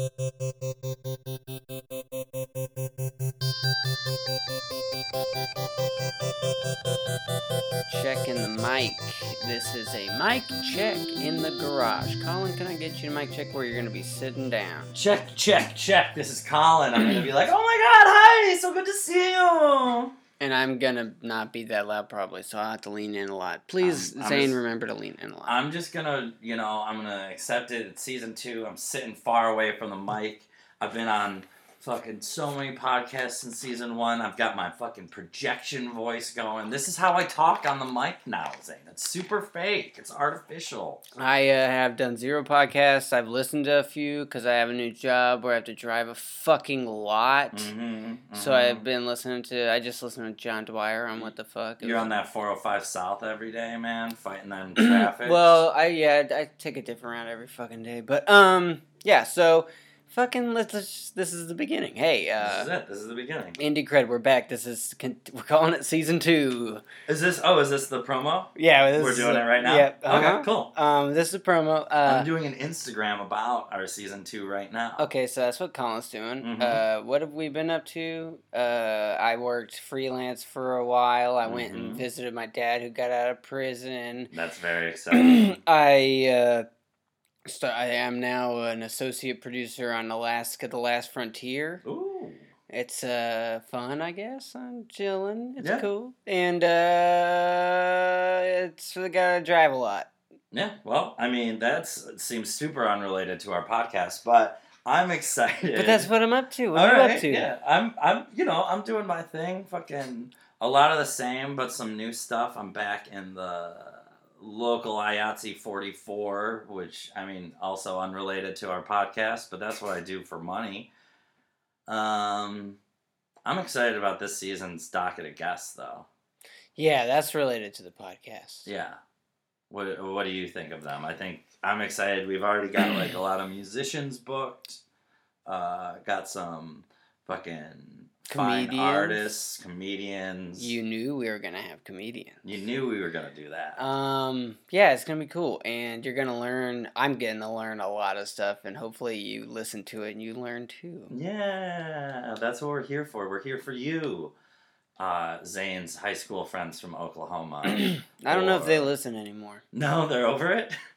Checking the mic. This is a mic check in the garage. Colin, can I get you to mic check where you're going to be sitting down? Check, check, check. This is Colin. I'm gonna be like, oh my god, hi, so good to see you. And I'm to not be that loud probably, so I'll have to lean in a lot. Please, I'm Zane, just- remember to lean in a lot. I'm just gonna, you know, I'm gonna accept it. It's season two. I'm sitting far away from the mic. I've been on fucking so many podcasts in season one. I've got my fucking projection voice going. This is how I talk on the mic now, Zane. It's super fake. It's artificial. I uh, have done zero podcasts. I've listened to a few because I have a new job where I have to drive a fucking lot. Mm-hmm, So I've been listening to. I just listened to John Dwyer on What the Fuck. You're was- on that 405 South every day, man, fighting that traffic. well, I yeah, I take a different route every fucking day. But um, yeah. So, fucking let's. let's this is the beginning. Hey, this is uh, it. This is the beginning. indie cred. We're back. This is we're calling it season two. Is this? Oh, is this the promo? Yeah, We're doing it right now. Yep. Okay, uh-huh. cool. Um, this is a promo. Uh, I'm doing an Instagram about our season two right now. Okay, so that's what Colin's doing. Mhm. Uh, what have we been up to? Uh, I worked freelance for a while. I went and Mhm. visited my dad who got out of prison. That's very exciting. I uh, I am now an associate producer on Alaska: The Last Frontier. Ooh. It's uh fun, I guess. I'm chilling. It's Yeah. cool, and uh, it's gotta drive a lot. Yeah. Well, I mean, that seems super unrelated to our podcast, but I'm excited. But that's what I'm up to. What All are you right, up to? Yeah, I'm. I'm. You know, I'm doing my thing. Fucking a lot of the same, but some new stuff. I'm back in the local IATSE 44, which I mean, also unrelated to our podcast, but that's what I do for money. Um, I'm excited about this season's docket of guests, though. Yeah, that's related to the podcast. Yeah. What What do you think of them? I think I'm excited. We've already got like a lot of musicians booked. Uh, got some fucking fine artists, comedians. You knew we were gonna have comedians. you knew we were gonna do that. Um, yeah, it's gonna be cool, and you're gonna learn. I'm getting to learn a lot of stuff, and hopefully you listen to it and you learn too. yeah, that's what we're here for. We're here for you. Uh, Zane's high school friends from Oklahoma. I don't know if they listen anymore. no, they're over it.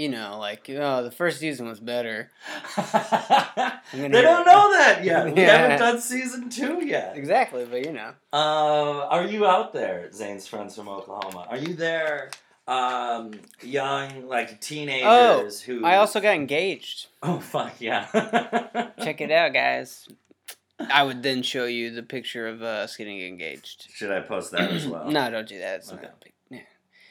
You know, like oh, the first season was better. they don't know that yet. We Yeah. haven't done season two yet. Exactly, but you know, Uh, are you out there, Zane's friends from Oklahoma? Are you there, um, young like teenagers who? Oh, I also got engaged. Oh fuck yeah! Check it out, guys. I would then show you the picture of us getting engaged. Should I post that as well? no, don't do that. It's Okay. not a big. Yeah.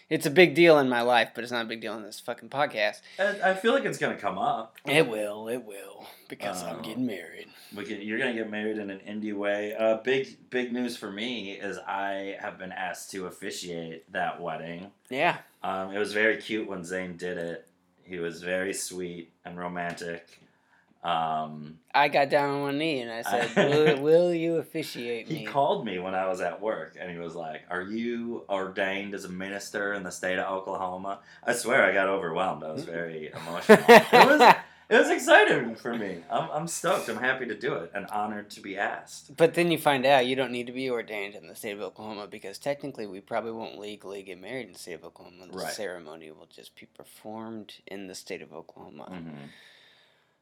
It's a big deal in my life, but it's not a big deal in this fucking podcast. I, I feel like it's gonna come up. It will, it will, because I'm Oh. getting married. We can, you're gonna get married in an indie way. Uh, big big news for me is I have been asked to officiate that wedding. Yeah. Um, it was very cute when Zane did it. He was very sweet and romantic. Um, I got down on one knee and I said, will, will you officiate me? He me? called me when I was at work and he was like, Are you ordained as a minister in the state of Oklahoma? I swear I got overwhelmed. I was very emotional. it, was, it was exciting for me. I'm, I'm stoked. I'm happy to do it and honored to be asked. But then you find out you don't need to be ordained in the state of Oklahoma because technically we probably won't legally get married in the state of Oklahoma. The Right. ceremony will just be performed in the state of Oklahoma. hmm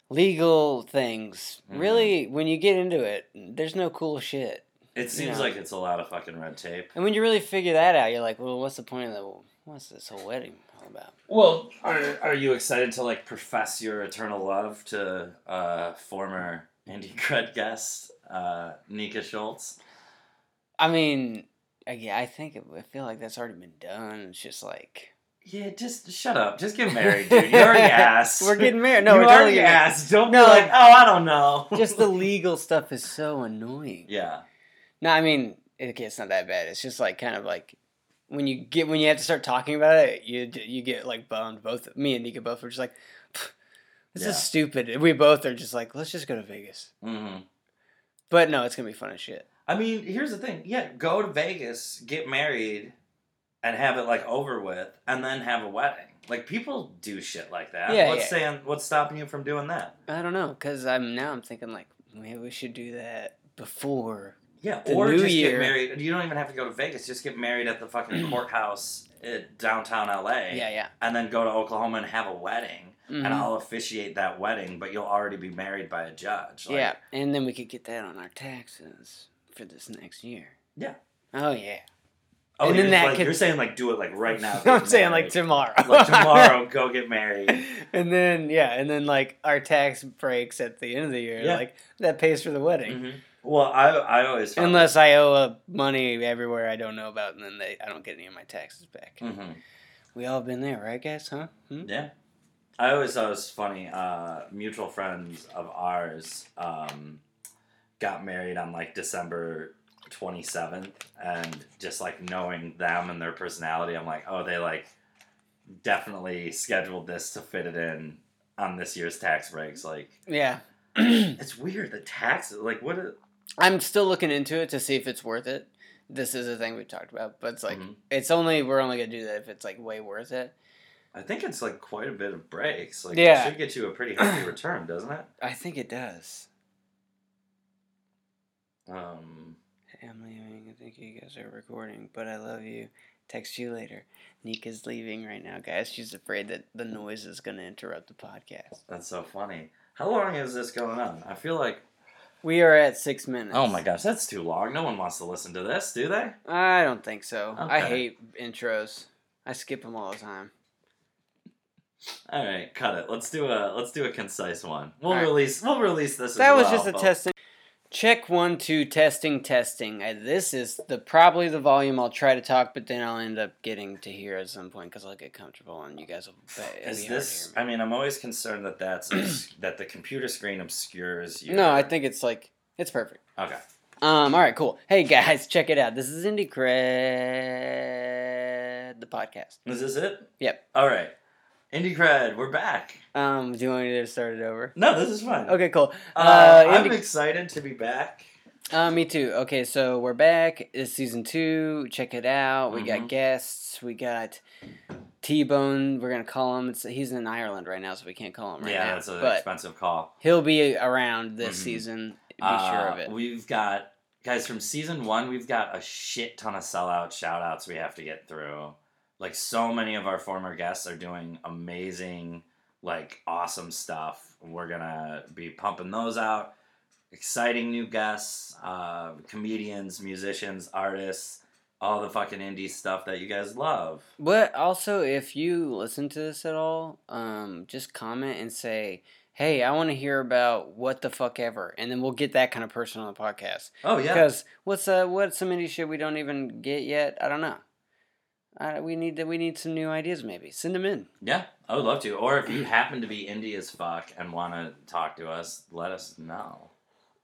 Legal things. Mhm. Really, when you get into it, there's no cool shit. It seems Yeah. like it's a lot of fucking red tape. And when you really figure that out, you're like, well, what's the point of the, what's this whole wedding all about? Well, are, are you excited to like profess your eternal love to uh, former Indie Cred guest uh, Nika Schultz? I mean, I, yeah, I think, it, I feel like that's already been done. It's just like, Yeah, just shut up. Just get married, dude. You already asked. we're getting married. No, you we're already totally asked. Don't No. be like, oh, I don't know. Just the legal stuff is so annoying. yeah. No, I mean, okay, it's not that bad. It's just like kind of like when you get when you have to start talking about it, you you get like bummed. Both me and Nika both were just like, this Yeah. is stupid. We both are just like, let's just go to Vegas. hmm But no, it's gonna be fun as shit. I mean, here's the thing. Yeah, go to Vegas, get married, and have it like over with, and then have a wedding. Like people do shit like that. Yeah, what's yeah. saying? What's stopping you from doing that? I don't know, cause I'm now I'm thinking like maybe we should do that before. Yeah, The or just Year. get married. You don't even have to go to Vegas. Just get married at the fucking courthouse at downtown LA, Yeah, yeah. and then go to Oklahoma and have a wedding, Mhm. and I'll officiate that wedding. But you'll already be married by a judge. Like, yeah, and then we could get that on our taxes for this next year. Yeah. Oh yeah. Oh, And then that like, could- you're saying like do it like right now. I'm saying like tomorrow. like tomorrow, go get married. and then yeah, and then like our tax breaks at the end of the year, Yeah. like that pays for the wedding. Mhm. Well, I I always Unless I owe money everywhere I don't know about, and then they I don't get any of my taxes back. Mhm. We all been there, right, guys? Huh? Hmm? Yeah. I always thought it was funny. Uh, mutual friends of ours um, got married on like December 27th, and just like knowing them and their personality, I'm like, oh, they like definitely scheduled this to fit it in on this year's tax breaks. Like, Yeah. it's weird. The tax, like, what I'm still looking into it to see if it's worth it. This is a thing we talked about, but it's like Mhm. it's only we're only gonna do that if it's like way worth it. I think it's like quite a bit of breaks. Like, Yeah. it should get you a pretty healthy return, doesn't it? I think it does. Um, I'm leaving. I think you guys are recording, but I love you. Text you later. Nika's leaving right now, guys. She's afraid that the noise is gonna interrupt the podcast. that's so funny. How long is this going on? I feel like We are at six minutes. Oh my gosh, that's too long. No one wants to listen to this, do they? I don't think so. I hate intros. I skip them all the time. All right, cut it. Let's do a let's do a concise one. We'll right. release we'll release this. That as was well, just a but- testing. Check one, two, testing, testing. Uh, this is the probably the volume I'll try to talk, but then I'll end up getting to hear at some point because I'll get comfortable and you guys will. Is be this? hear I mean, I'm always concerned that that's that the computer screen obscures you. No, I think it's like it's perfect. Okay. Um. All right. Cool. Hey guys, check it out. This is Indie Cred, the podcast. Is this it? Yep. All right. Indie cred, we're back. Um. Do you want me to start it over? No, this is fine. Okay. Cool. Uh, Uh, I'm Indie- excited to be back. Uh, me too. Okay, so we're back. It's season two. Check it out. We Mhm. got guests. We got T Bone. We're gonna call him. It's, he's in Ireland right now, so we can't call him right yeah, now. Yeah, that's an but expensive call. he'll be around this Mhm. season. Be Uh, sure of it. We've got guys from season one. We've got a shit ton of sellout shout outs we have to get through. Like so many of our former guests are doing amazing, like awesome stuff. We're gonna be pumping those out. Exciting new guests, uh, comedians, musicians, artists, all the fucking indie stuff that you guys love. But also, if you listen to this at all, um, just comment and say, "Hey, I want to hear about what the fuck ever," and then we'll get that kind of person on the podcast. Oh yeah, Because what's uh what's some indie shit we don't even get yet? I don't know. Uh, we need to, we need some new ideas. Maybe send them in. yeah, I would love to. Or if you happen to be indie as fuck and want to talk to us, let us know.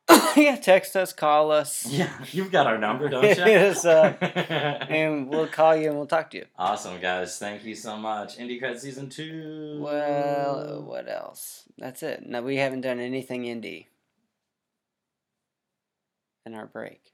yeah, text us, call us, Yeah, you've got our number, don't you? Yes, uh, and we'll call you and we'll talk to you. awesome, guys. Thank you so much. Indie Cred Season 2. Well, what else? That's it. No, we haven't done anything indie in our break.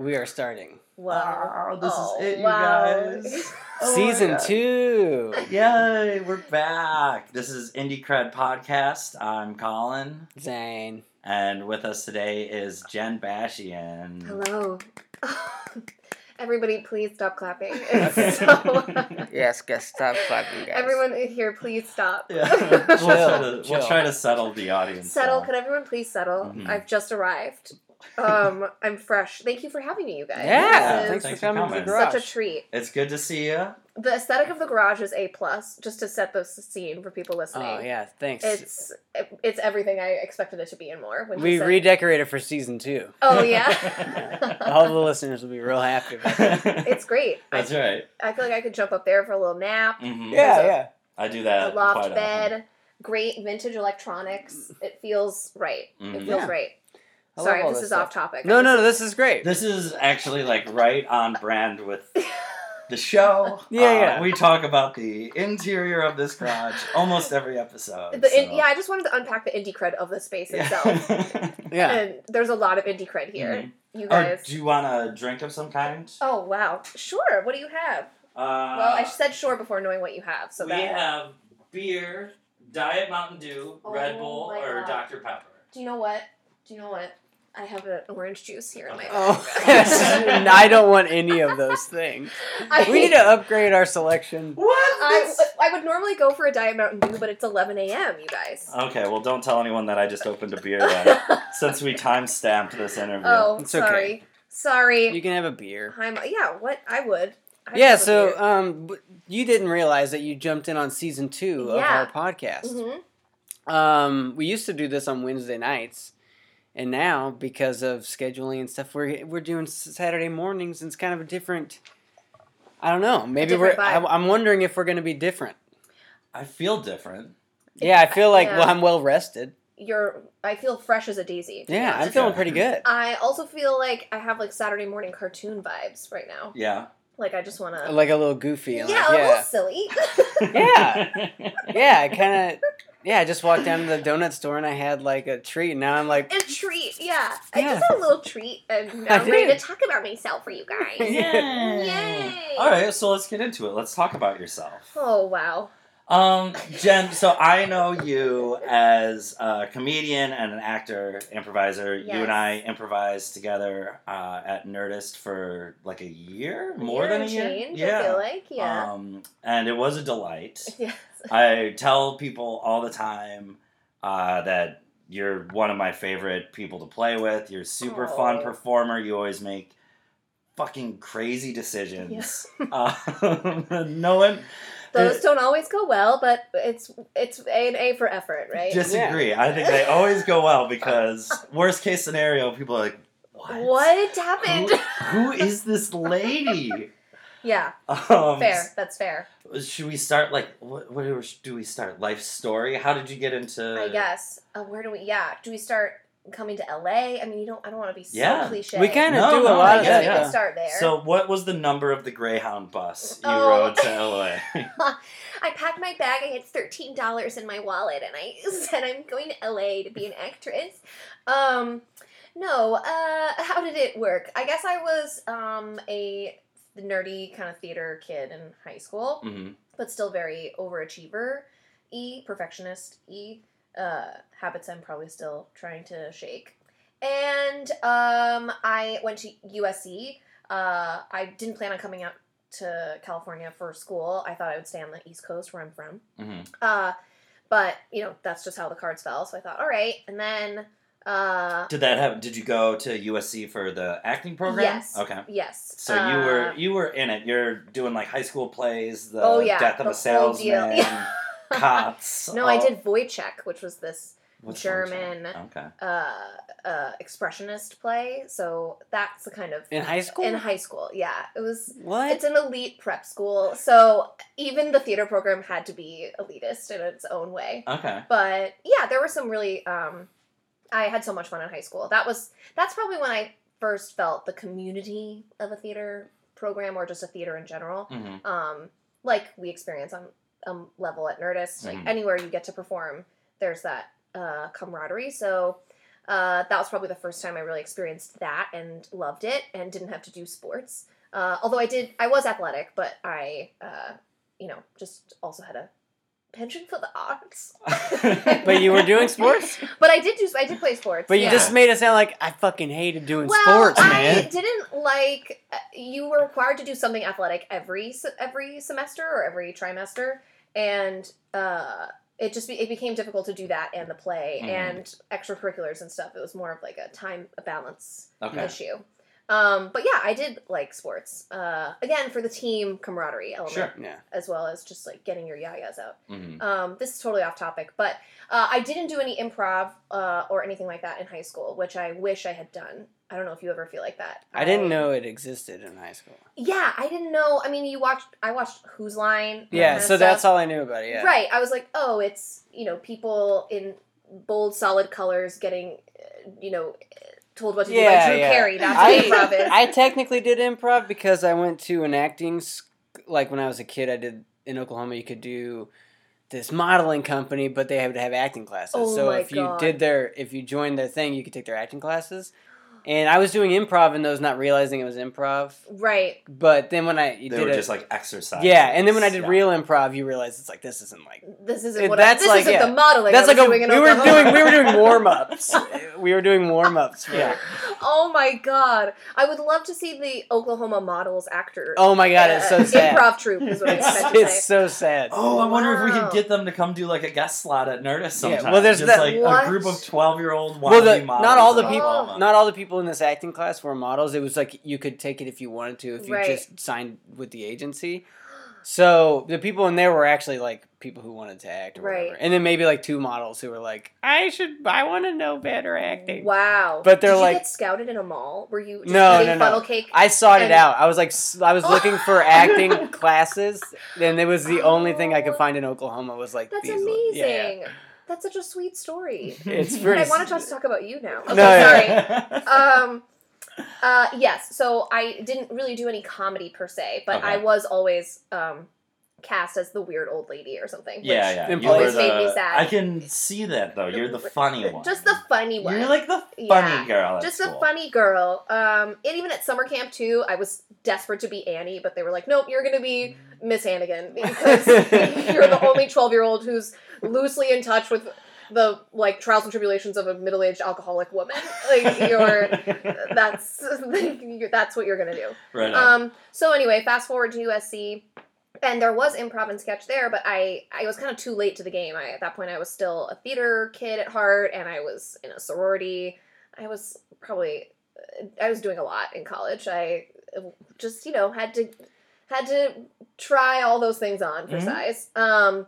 We are starting Wow. Wow, this is Oh, it, you wow. guys. Oh season God. two. Yay, we're back. This is Indie Cred Podcast. I'm Colin. Zane. And with us today is Jen Bashian. Hello. Everybody, please stop clapping. So- Yes, guys, stop clapping, guys. everyone here, please stop. Yeah. we'll, try to, Chill. we'll try to settle the audience. settle. down. Can everyone please settle? Mhm. I've just arrived. Um, I'm fresh. Thank you for having me, you guys. Yeah, This thanks, Thanks for for coming to the garage. such a treat. It's good to see you. The aesthetic of the garage is a plus. Just to set the scene for people listening. Oh yeah, thanks. It's it's everything I expected it to be and more. When we said- redecorated for season two. Oh yeah. All the listeners will be real happy about that. it's great. I, That's right. I feel like I could jump up there for a little nap. Mhm. Yeah, a- yeah. I do that. a loft quite often. bed, great vintage electronics. It feels right. It Mhm. feels Yeah. right. I Sorry, all this is stuff. off topic. No, no, no, this is great. This is actually like right on brand with the show. Yeah, Uh, yeah. We talk about the interior of this garage almost every episode. The in, so- yeah, I just wanted to unpack the indie cred of the space itself. Yeah. And there's a lot of indie cred here. Mhm. You Or guys. do you want a drink of some kind? Oh wow. Sure. What do you have? Uh, well, I said sure before knowing what you have, so we that. have beer, Diet Mountain Dew, Red Oh Bull, or God. Dr Pepper. Do you know what? Do you know what? I have an orange juice here in my Oh, bag. and I don't want any of those things. I, We need to upgrade our selection. What? I, I would normally go for a Diet Mountain Dew, but it's 11 a.m. You guys. Okay, well, don't tell anyone that I just opened a beer then, since we time stamped this interview. oh, It's okay. sorry. Sorry. You can have a beer. I'm, yeah, what? I would. I'd Yeah, have so um, b- you didn't realize that you jumped in on season two Yeah. of our podcast. Mhm. Um, we used to do this on Wednesday nights, and now because of scheduling and stuff, we're we're doing Saturday mornings, and it's kind of a different. I don't know. Maybe we're. I, vibe. I'm wondering if we're going to be different. I feel different. Yeah, I feel like Yeah. well, I'm well rested. You're. I feel fresh as a daisy. Yeah, I'm honest. feeling pretty good. I also feel like I have like Saturday morning cartoon vibes right now. Yeah. Like I just want to. Like a little goofy. yeah, And a like, little yeah, silly. yeah, yeah. Kind of. Yeah, I just walked down to the donut store and I had like a treat. And now I'm like, a treat, yeah. I Yeah. just had a little treat, and now I I'm ready to talk about myself for you guys. Yeah. Yay! All right, so let's get into it. Let's talk about yourself. Oh wow. Um, Jen, so I know you as a comedian and an actor, improviser. You and I improvised together uh, at Nerdist for like a year, more Year than a year. change, yeah. I feel like yeah. Um, and it was a delight. yes. I tell people all the time uh, that you're one of my favorite people to play with. You're a super fun performer. You always make fucking crazy decisions. Yeah. Uh, no one Those don't always go well, but it's it's A and A for effort, right? disagree. I think they always go well because worst case scenario, people are like, "What? what happened? Who, who is this lady?" yeah, Um, fair. That's fair. Should we start like what? What do we start? Life story? How did you get into? I guess. Uh, where do we? Yeah. Do we start coming to LA? I mean, you don't. I don't want to be so Yeah. cliche. we kind of No, do no, a lot I of guess that. we yeah. can start there. So, what was the number of the Greyhound bus you Oh. rode to LA? I packed my bag. I had thirteen dollars in my wallet, and I said I'm going to LA to be an actress. Um, no. Uh, how did it work? I guess I was um a nerdy kind of theater kid in high school, hmm but still very overachiever, e perfectionist, e uh, habits I'm probably still trying to shake. And um, I went to USC. Uh, I didn't plan on coming out to California for school. I thought I would stay on the East Coast where I'm from. hmm Uh, but you know that's just how the cards fell. So I thought, all right. And then uh, Did that happen? Did you go to USC for the acting program? Yes. Okay. yes. So you were Uh, you were in it. You're doing like high school plays, the Oh, yeah, death of the a salesman, Cots. no, I did Woyzeck, which was this What's German Okay. uh, uh, expressionist play. So that's the kind of In high school? In high school, yeah, it was. What? It's an elite prep school, so even the theater program had to be elitist in its own way. Okay. But yeah, there were some really. Um, I had so much fun in high school. That was that's probably when I first felt the community of a theater program or just a theater in general. hmm Um, like we experience on um level at Nerdist, like Mhm. anywhere you get to perform, there's that uh, camaraderie. So. Uh, that was probably the first time I really experienced that and loved it and didn't have to do sports. Uh, although I did, I was athletic, but I, uh, you know, just also had a penchant for the arts. but you were doing sports? But I did do, I did play sports. But you yeah. just made it sound like I fucking hated doing well, sports, man. I didn't like. uh, You were required to do something athletic every every semester or every trimester, and uh, it just be, it became difficult to do that and the play Mhm. and extracurriculars and stuff. It was more of like a time balance Okay. issue. Um, but yeah, I did like sports. Uh, again, for the team camaraderie element, Sure. Yeah. as well as just like getting your yayas out. hmm Um, this is totally off topic, but uh, I didn't do any improv uh, or anything like that in high school, which I wish I had done. I don't know if you ever feel like that. I didn't know it existed in high school. Yeah, I didn't know. I mean, you watched. I watched Whose Line. Yeah, kind so that's all I knew about it. Yeah. Right. I was like, oh, it's you know people in bold, solid colors getting, uh, you know, told what to do by Yeah, Drew yeah. Carey. Improv is. I technically did improv because I went to an acting s- like when I was a kid, I did in Oklahoma. You could do this modeling company, but they had to have acting classes. Oh so if you did their, if you joined their thing, you could take their acting classes. And I was doing improv in those, not realizing it was improv. Right. But then when I you They did were it, just like exercise. yeah, and then when I did Yeah. real improv, you realize it's like this isn't like This isn't It- what that's I, this like- isn't yeah. the modeling. that's I like a doing we were Oklahoma. doing we were doing warm ups. we were doing warm ups. Yeah. Oh my god! I would love to see the Oklahoma models actor. Oh my god, it's so uh, sad. Improv troupe is what I It's, meant to say. it's so sad. Oh, I wonder if we Wow. could get them to come do like a guest slot at Nerdist sometime. well, there's just that- like What? a group of twelve-year-old Well, the- models. not all the people- Not all the people in this acting class were models. It was like you could take it if you wanted to, if you Right. just signed with the agency. So the people in there were actually like people who wanted to act or Right. whatever. And then maybe like two models who were like, I should, I want to know better acting. Wow! But they're Did like- scouted in a mall? Were you No, no, no. cake? I sought it out. I was like, I was looking for acting classes, and it was the only thing I could Oh. find in Oklahoma was like That's amazing. Yeah, That's such a sweet story. It's But pretty. I want to talk about you now. Okay, No, yeah. sorry. um uh yes so i didn't really do any comedy per se but Okay. i was always um cast as the weird old lady or something yeah, which yeah. It You were always made me sad. I can see that though. You're the funny one. just the funny one You're like the funny Yeah. girl. at just the school. funny girl um and even at summer camp too i was desperate to be annie but they were like nope you're gonna be miss hannigan because you're the only 12 year old who's loosely in touch with the like trials and tribulations of a middle-aged alcoholic woman like you're that's that's what you're gonna do Right. on. um, so anyway, fast forward to USC, and there was improv and sketch there, but I I was kind of too late to the game. I, at that point, I was still a theater kid at heart, and I was in a sorority. I was probably I was doing a lot in college. I just you know had to had to try all those things on for Mhm. size. Um,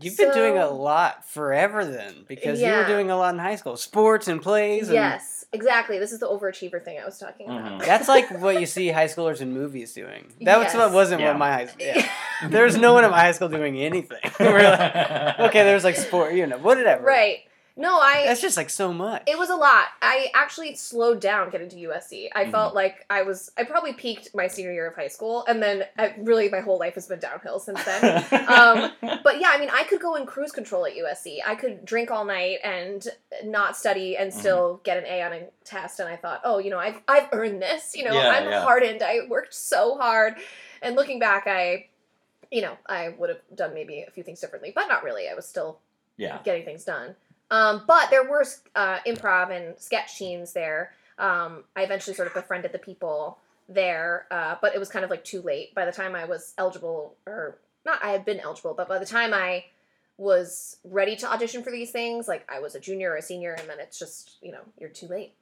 You've been doing a lot forever then, because you were doing a lot in high school, sports and plays. And yes, exactly. This is the overachiever thing I was talking about. Mhm. That's like what you see high schoolers in movies doing. That was Yes. what wasn't Yeah. what my high school. Yeah. There's no one in my high school doing anything. We're like, okay, there's like sport, you know, whatever. right. No, I That's just like so much. It was a lot. I actually slowed down getting to USC. I Mhm. felt like I was. I probably peaked my senior year of high school, and then I, really my whole life has been downhill since then. Um, But yeah, I mean, I could go in cruise control at USC. I could drink all night and not study and still get an A on a test. And I thought, oh, you know, I've I've earned this. You know, Yeah, I'm yeah. hardened. I worked so hard. And looking back, I, you know, I would have done maybe a few things differently, but not really. I was still yeah. getting things done. Um, but there were uh, improv and sketch teams there. Um, I eventually sort of befriended the people there, uh, but it was kind of like too late. By the time I was eligible, or not, I had been eligible, but by the time I was ready to audition for these things, like I was a junior or a senior, and then it's just you know you're too late.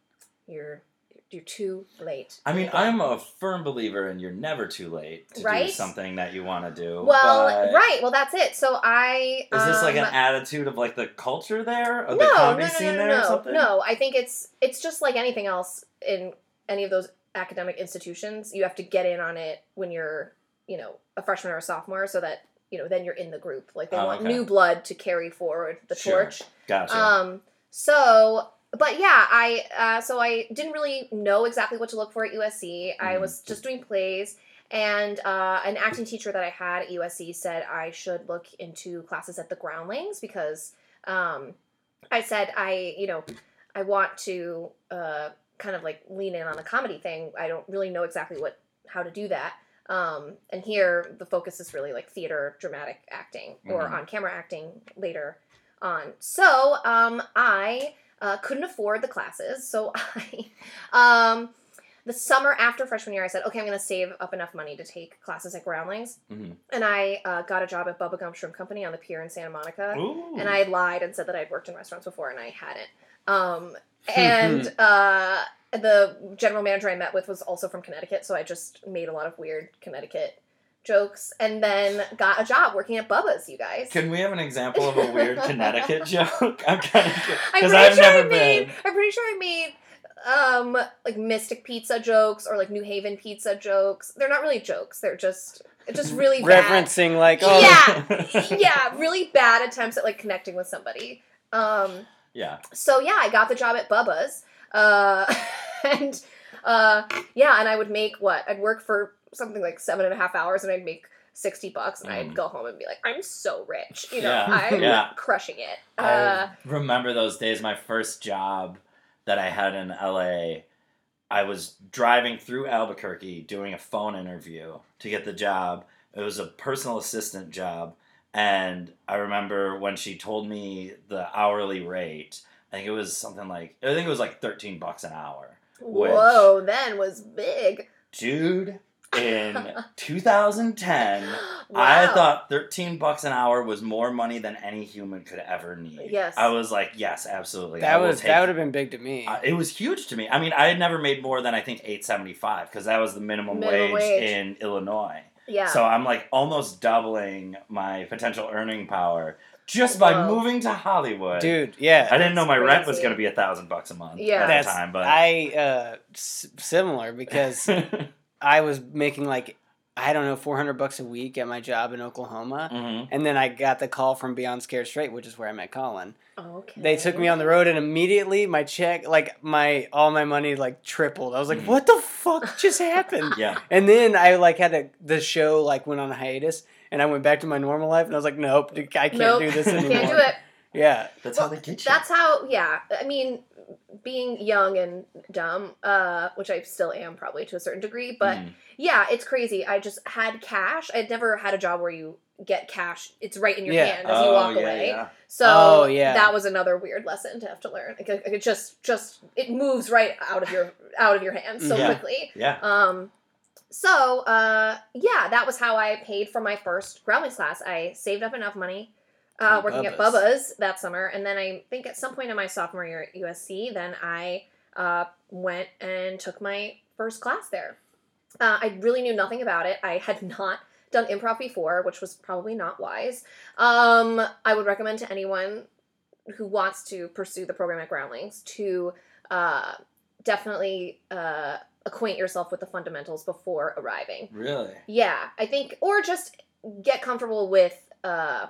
You're you're too late. I mean, I'm a firm believer in you're never too late to do something that you want to do. well, but right. Well, that's it. So I Is this like an um, attitude of like the culture there, the no, comedy no, no, scene no, no, there, or something? no. I think it's it's just like anything else in any of those academic institutions. You have to get in on it when you're, you know, a freshman or a sophomore, so that you know then you're in the group. Like they Oh, want okay. new blood to carry forward the Sure. torch. Gotcha. Um. So, but yeah, I uh, so I didn't really know exactly what to look for at USC. I Mhm. was just doing plays. And uh, an acting teacher that I had at USC said I should look into classes at the Groundlings because um, I said I, you know, I want to uh, kind of like lean in on the comedy thing. I don't really know exactly what how to do that. Um, and here the focus is really like theater, dramatic acting, or Mhm. on camera acting later on. So um, I uh, couldn't afford the classes, so I. Um, the summer after freshman year, I said, okay, I'm going to save up enough money to take classes at Groundlings. Mhm. And I uh, got a job at Bubba Gump Shrimp Company on the pier in Santa Monica Ooh. and I lied and said that I'd worked in restaurants before, and I hadn't. Um, and uh, the general manager I met with was also from Connecticut, so I just made a lot of weird Connecticut jokes, and then got a job working at Bubba's. You guys, Can we have an example of a weird Connecticut joke? I'm kind of I'm because pretty I've sure I never made. been. I'm pretty sure I made. Um, like Mystic Pizza jokes or like New Haven Pizza jokes. They're not really jokes. They're just just really bad. Referencing like, oh, Yeah. yeah, really bad attempts at like connecting with somebody. Um, yeah. so yeah, I got the job at Bubba's, uh, and uh, yeah, and I would make what I'd work for something like seven and a half hours, and I'd make 60 bucks and Mm. I'd go home and be like, I'm so rich. You know, Yeah, I'm yeah. crushing it. Uh, I remember those days. My first job that I had in LA, I was driving through Albuquerque doing a phone interview to get the job. It was a personal assistant job, and I remember when she told me the hourly rate. I think it was something like I think it was like thirteen bucks an hour. Whoa, then was big. Dude, in 2010, Wow. I thought 13 bucks an hour was more money than any human could ever need. Yes. I was like, yes, absolutely. That will was that would have been big to me. Uh, it was huge to me. I mean, I had never made more than I think 875 because that was the minimum, Minimum wage, wage. in Illinois. Yeah. So I'm like almost doubling my potential earning power just by Whoa. moving to Hollywood. Dude, yeah. I didn't know my rent was going to be a thousand bucks a month Yeah. at That's the time, but I uh s- similar because I was making like I don't know 400 bucks a week at my job in Oklahoma. Mhm. And then I got the call from Beyond Scared Straight, which is where I met Colin. okay. They took me on the road, and immediately my check, like my all my money, like tripled. I was like, Mhm. "What the fuck just happened?" yeah, And then I like had a, the show like went on hiatus, and I went back to my normal life, and I was like, "Nope, I can't Nope, do this anymore." Can't do it. Yeah, that's Well, how they get you. That's how, yeah. I mean, being young and dumb, uh, which I still am probably to a certain degree, but Mhm. yeah, it's crazy. I just had cash. I'd never had a job where you get cash. It's right in your Yeah. hand as you Oh, walk yeah, away. yeah. So Oh, yeah. that was another weird lesson to have to learn. It, it just, just it moves right out of your out of your hands so Yeah. quickly. Yeah. Um, so uh, yeah, that was how I paid for my first groundlings class. I saved up enough money. Uh, working at Bubba's. Bubba's that summer, and then I think at some point in my sophomore year at USC, then I uh, went and took my first class there. Uh, I really knew nothing about it. I had not done improv before, which was probably not wise. Um, I would recommend to anyone who wants to pursue the program at Groundlings to uh, definitely uh, acquaint yourself with the fundamentals before arriving. Really? Yeah, I think, or just get comfortable with uh,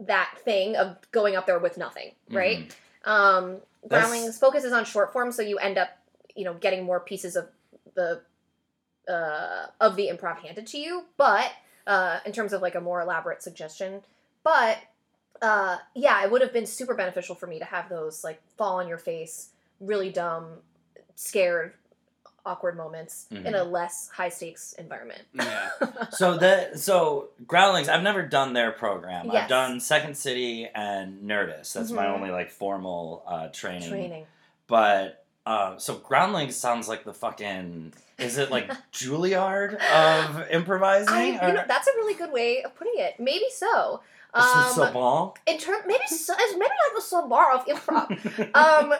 that thing of going up there with nothing, right? Mhm. Um, Groundlings focuses on short form, so you end up, you know, getting more pieces of the uh, of the improv handed to you. But uh, in terms of like a more elaborate suggestion, but uh, yeah, it would have been super beneficial for me to have those like fall on your face, really dumb, scared, awkward moments in a less high stakes environment. yeah. So that so Groundlings, I've never done their program. Yes. I've done Second City and Nerdist. That's my Mhm. only like formal uh, training. Training. But uh, so Groundlings sounds like the fucking is it like Juilliard of improvising? I, you know, that's a really good way of putting it. Maybe so. Um, so bon. in term, maybe so, maybe like the Sorbonne of improv. um,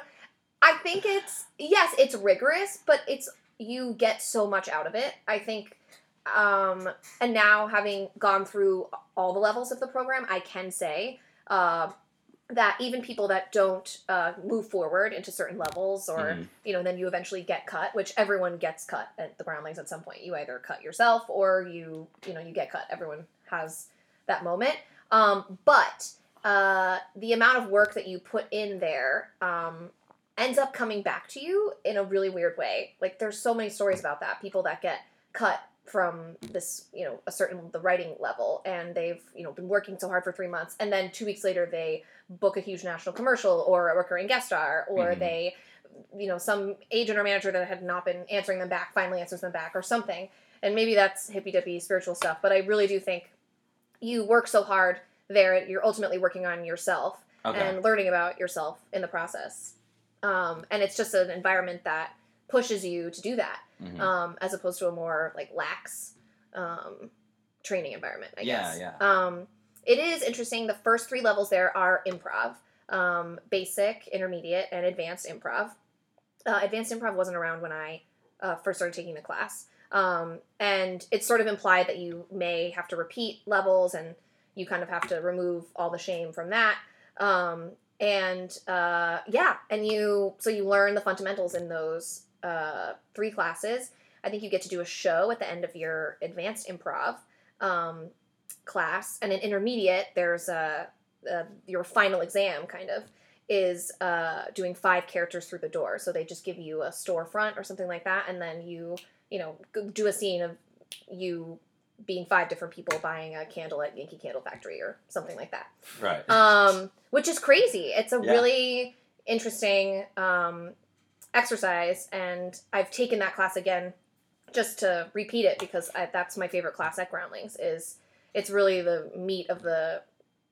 I think it's yes, it's rigorous, but it's you get so much out of it. I think, um, and now having gone through all the levels of the program, I can say uh, that even people that don't uh, move forward into certain levels, or Mhm. you know, then you eventually get cut, which everyone gets cut at the Groundlings at some point. You either cut yourself or you, you know, you get cut. Everyone has that moment. Um, but uh, the amount of work that you put in there um, ends up coming back to you in a really weird way. Like there's so many stories about that. People that get cut from this, you know, a certain the writing level, and they've you know been working so hard for three months, and then two weeks later they book a huge national commercial or a recurring guest star, or Mhm. they, you know, some agent or manager that had not been answering them back finally answers them back, or something. And maybe that's hippy dippy spiritual stuff, but I really do think you work so hard there, you're ultimately working on yourself Okay. and learning about yourself in the process. Um, and it's just an environment that pushes you to do that, Mhm. um, as opposed to a more like lax um, training environment. I Yeah, guess. yeah. Um, it is interesting. The first three levels there are improv, um, basic, intermediate, and advanced improv. Uh, advanced improv wasn't around when I uh, first started taking the class. Um, and it's sort of implied that you may have to repeat levels and you kind of have to remove all the shame from that. And uh, yeah, and you, so you learn the fundamentals in those uh, three classes. I think you get to do a show at the end of your advanced improv um, class. And in intermediate, there's a, a your final exam kind of is uh, doing five characters through the door. So they just give you a storefront or something like that, and then you, you know, do a scene of you being five different people buying a candle at Yankee Candle Factory or something like that. Right. Um, which is crazy. It's a Yeah. really interesting um, exercise, and I've taken that class again just to repeat it because I, that's my favorite class at Groundlings. Is it's really the meat of the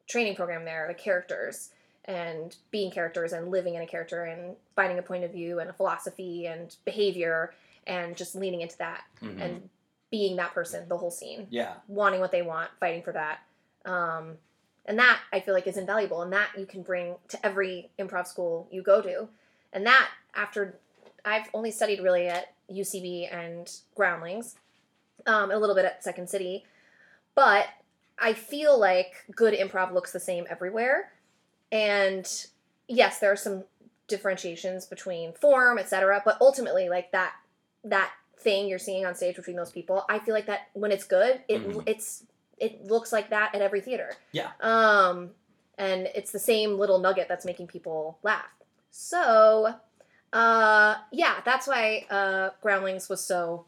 training program there, the characters and being characters and living in a character and finding a point of view and a philosophy and behavior and just leaning into that Mhm. and being that person the whole scene yeah. wanting what they want, fighting for that. Um, and that I feel like is invaluable, and that you can bring to every improv school you go to. And that after I've only studied really at UCB and Groundlings, um, a little bit at Second City, but I feel like good improv looks the same everywhere. And yes, there are some differentiations between form, etc. But ultimately, like that that thing you're seeing on stage between those people, I feel like that when it's good, it Mhm. it's it looks like that at every theater. Yeah. Um, and it's the same little nugget that's making people laugh. So, uh, yeah, that's why uh, Groundlings was so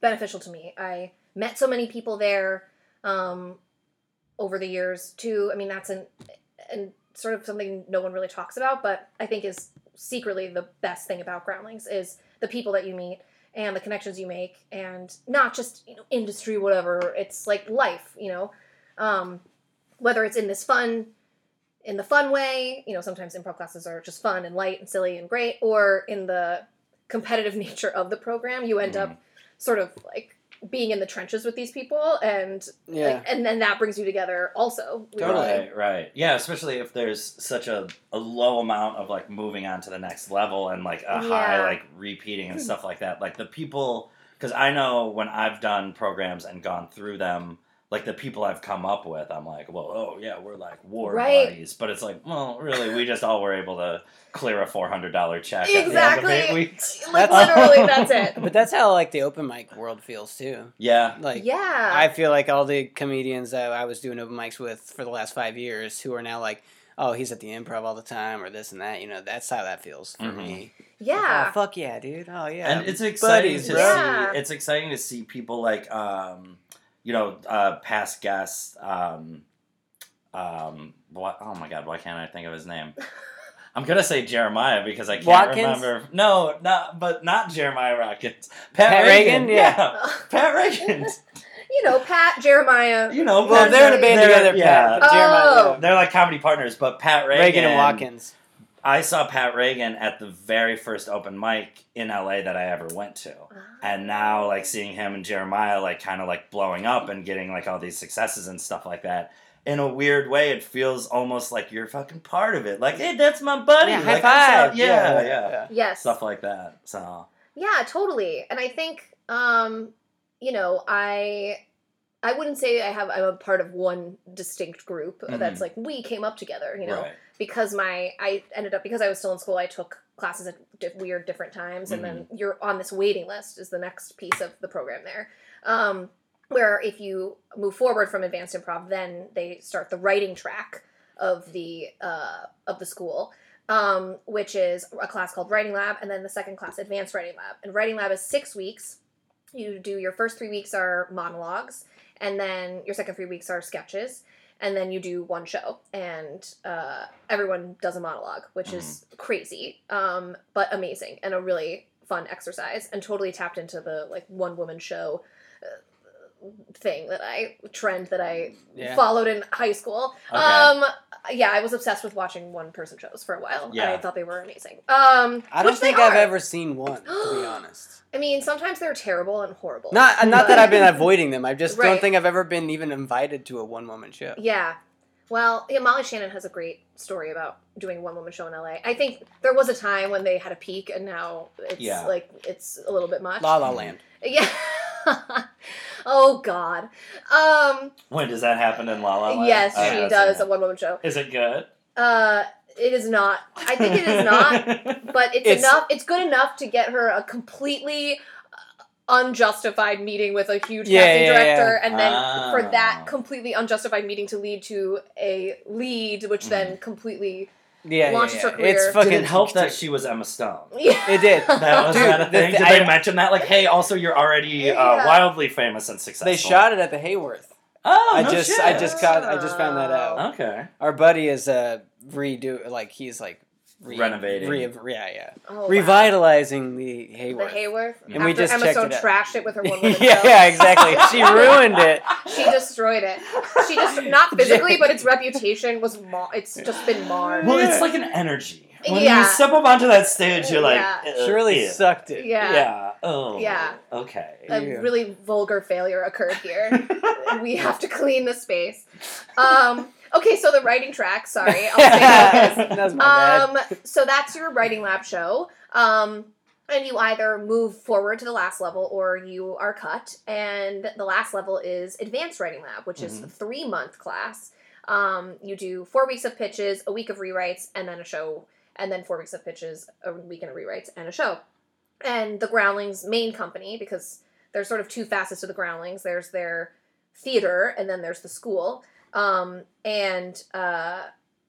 beneficial to me. I met so many people there um, over the years too. I mean, that's an and sort of something no one really talks about, but I think is secretly the best thing about Groundlings is the people that you meet and the connections you make, and not just you know industry whatever. It's like life, you know. Um, whether it's in this fun in the fun way, you know, sometimes improv classes are just fun and light and silly and great, or in the competitive nature of the program, you end Mhm. up sort of like being in the trenches with these people and Yeah. like, and then that brings you together also. Totally. Right, right. Yeah, especially if there's such a, a low amount of like moving on to the next level and like a high like repeating and stuff like that. Like the people, because I know when I've done programs and gone through them, like the people I've come up with, I'm like, well, oh yeah, we're like war Right. buddies. But it's like, well, really, we just all were able to clear a four hundred dollar check at the end of eight Exactly. weeks. Like That's- literally that's it. But that's how like the open mic world feels too. Yeah, Like yeah. I feel like all the comedians that I was doing open mics with for the last five years who are now like, oh, he's at the improv all the time or this and that. You know, that's how that feels for Mhm. me. yeah. Oh, fuck yeah, dude. Oh yeah. and it's exciting Buddies, to bro. Yeah. see. It's exciting to see people like, um, you know, uh, past guests. Um, um, what? Oh my god, why can't I think of his name? I'm gonna say Jeremiah because I can't Watkins? remember. No, not but not Jeremiah Watkins. Pat, Pat Reagan. Reagan? Yeah. Pat Reagan. you know, Pat, Jeremiah. You know, well, they're in a band together, Yeah, Pat. but Jeremiah, Oh. they're like comedy partners. But Pat Reagan, Reagan and Watkins. I saw Pat Reagan at the very first open mic in LA that I ever went to. And now like seeing him and Jeremiah like kind of like blowing up and getting like all these successes and stuff like that. In a weird way, it feels almost like you're fucking part of it. Like, hey, that's my buddy. Yeah, high like, I saw- five. yeah, yeah, Yes. Stuff like that. So Yeah, totally. And I think um, you know, I I wouldn't say I have I'm a part of one distinct group Mhm. that's like we came up together, you know. right. Because my I ended up because I was still in school, I took classes at di- weird different times and then you're on this waiting list is the next piece of the program there. Um where if you move forward from advanced improv, then they start the writing track of the uh, of the school, um, which is a class called Writing Lab, and then the second class, Advanced Writing Lab. And Writing Lab is six weeks. You do your first three weeks are monologues, and then your second three weeks are sketches, and then you do one show, and uh, everyone does a monologue, which is crazy, um, but amazing and a really fun exercise, and totally tapped into the like one woman show. Uh, thing that I trend that I Yeah. followed in high school. Okay. Um, yeah, I was obsessed with watching one person shows for a while. Yeah. I thought they were amazing. Um, I don't think I've ever seen one, to be honest. I mean, sometimes they're terrible and horrible. Not not that I've been avoiding them. I just don't think I've ever been even invited to a one woman show. Yeah. Well, yeah, Molly Shannon has a great story about doing a one woman show in LA. I think there was a time when they had a peak, and now it's Yeah. like it's a little bit much. La La Land. Yeah. oh God. Um. When does that happen in La La Land? Yes, I she does a one woman show. Is it good? Uh, it is not. I think it is not. but it's, It's- enough it's good enough to get her a completely uh, unjustified meeting with a huge Yeah, casting yeah, director yeah. and then for that Ah. completely unjustified meeting to lead to a lead which then Mm-hmm. completely Yeah, Launches yeah, her career. It's fucking. Did it help that she was Emma Stone? Yeah. It did. That was Dude, that a the thing? thi- Did they I- mention that? Like, hey, also you're already uh, Yeah. wildly famous and successful. They shot it at the Hayworth. Oh, I no just, shit. I just got, I just found that out. Okay. Our buddy is uh redo, like he's like re- Renovating. re- yeah, yeah, Oh, wow. revitalizing the The Hayworth. Hayworth. And After we just Emma checked Stone it out. trashed it with her one woman yeah, show. yeah, exactly. She ruined it. She destroyed it. She just not physically, but its reputation was mar- it's just been marred. Well, it's like an energy. When Yeah. you step up onto that stage, you're like, Yeah. "Ugh, She really ew." sucked it. Yeah. Yeah. Oh. Yeah. Okay. A Yeah. really vulgar failure occurred here. we have to clean the space. Um, okay, so the writing track. Sorry, I'll say. That's my bad. Um, so that's your writing lab show. Um, and you either move forward to the last level or you are cut. And the last level is advanced writing lab, which is Mhm. a three month class. Um, you do four weeks of pitches, a week of rewrites, and then a show, and then four weeks of pitches, a weekend of rewrites, and a show. And the Groundlings main company, because there's sort of two facets to the Groundlings. There's their theater, and then there's the school. Um, and uh,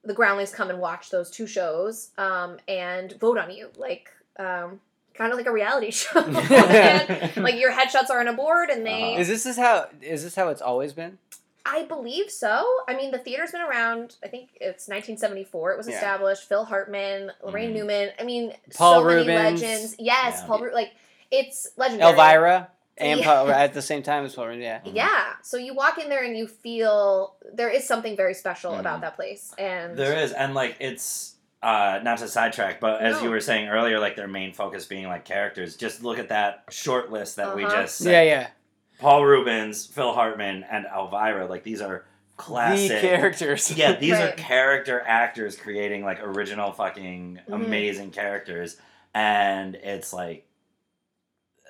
the Groundlings come and watch those two shows um, and vote on you, like um, kind of like a reality show. and, like your headshots are on a board, and they. Uh-huh. Is this is how is this how it's always been? I believe so. I mean, the theater's been around. I think it's 1974. It was Yeah. established. Phil Hartman, Laraine Mhm. Newman. I mean, Paul so many Reubens. legends. Yes, Yeah. Paul. Like it's legendary. Elvira and Yeah. Paul, at the same time as Paul. Yeah. Yeah. So you walk in there and you feel there is something very special Mhm. about that place, and There is, and like it's uh, not to sidetrack, but as No. you were saying earlier, like their main focus being like characters. Just look at that short list that we Uh-huh. just said. Yeah, yeah. Paul Reubens, Phil Hartman, and Elvira. Like these are classic The characters. Yeah, these are character actors creating like original fucking Mhm. amazing characters, and it's like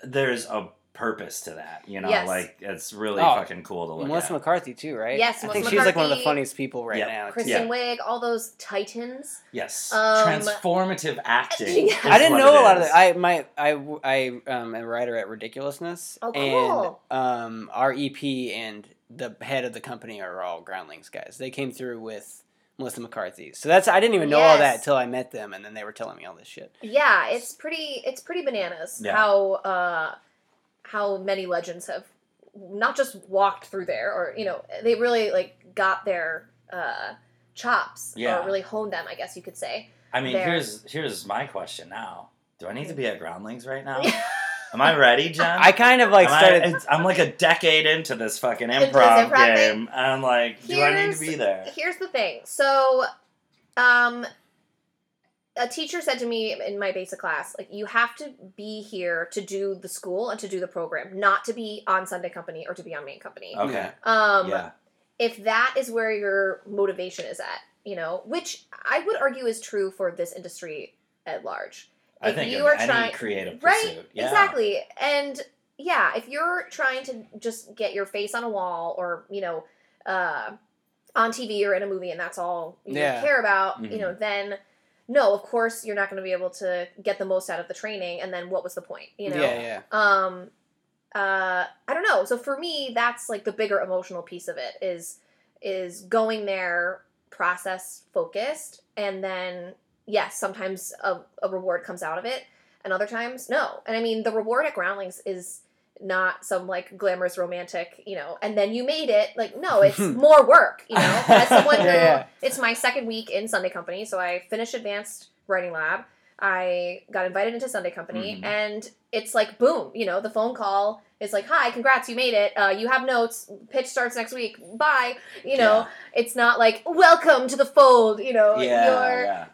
there's a purpose to that. You know, Yes. like it's really Oh, fucking cool to look Melissa at. McCarthy too, right? Yes, I Melissa think she's like one of the funniest people right Yeah. now. Kristen Yeah. Wiig, all those titans. Yes, Um, transformative acting. Yes. I didn't know a lot of that. I my I I um am a writer at Ridiculousness, Oh, cool. and um our EP and the head of the company are all Groundlings guys. They came through with Melissa McCarthy, so that's I didn't even know all that until I met them, and then they were telling me all this shit. Yeah, it's pretty. It's pretty bananas Yeah. how uh, how many legends have not just walked through there, or you know, they really like got their uh, chops Yeah. or really honed them. I guess you could say. I mean, there. here's here's my question now. Do I need to be at Groundlings right now? Am I ready, Jen? I kind of like Am I- started. it's- I'm like a decade into this fucking improv, improv game. and I'm like, do I need to be there? Here's the thing. So, um, a teacher said to me in my basic class, like, you have to be here to do the school and to do the program, not to be on Sunday company or to be on main company. Okay. Um, yeah. if that is where your motivation is at, you know, which I would argue is true for this industry at large. I if think you in are any trying- creative Right? pursuit. Yeah. Exactly. And yeah, if you're trying to just get your face on a wall or, you know, uh, on TV or in a movie and that's all you Yeah. care about, Mhm. you know, then no, of course you're not going to be able to get the most out of the training and then what was the point, you know? yeah, yeah. um uh i don't know so for me that's like the bigger emotional piece of it is is going there process focused and then yes sometimes a, a reward comes out of it and other times no and i mean the reward at groundlings is not some like glamorous romantic you know and then you made it like no it's more work you know as someone who Yeah, yeah. it's my second week in sunday company so i finished advanced writing lab i got invited into sunday company Mhm. and it's like boom you know the phone call is like hi congrats you made it uh, you have notes pitch starts next week bye you know it's not like welcome to the fold you know Yeah.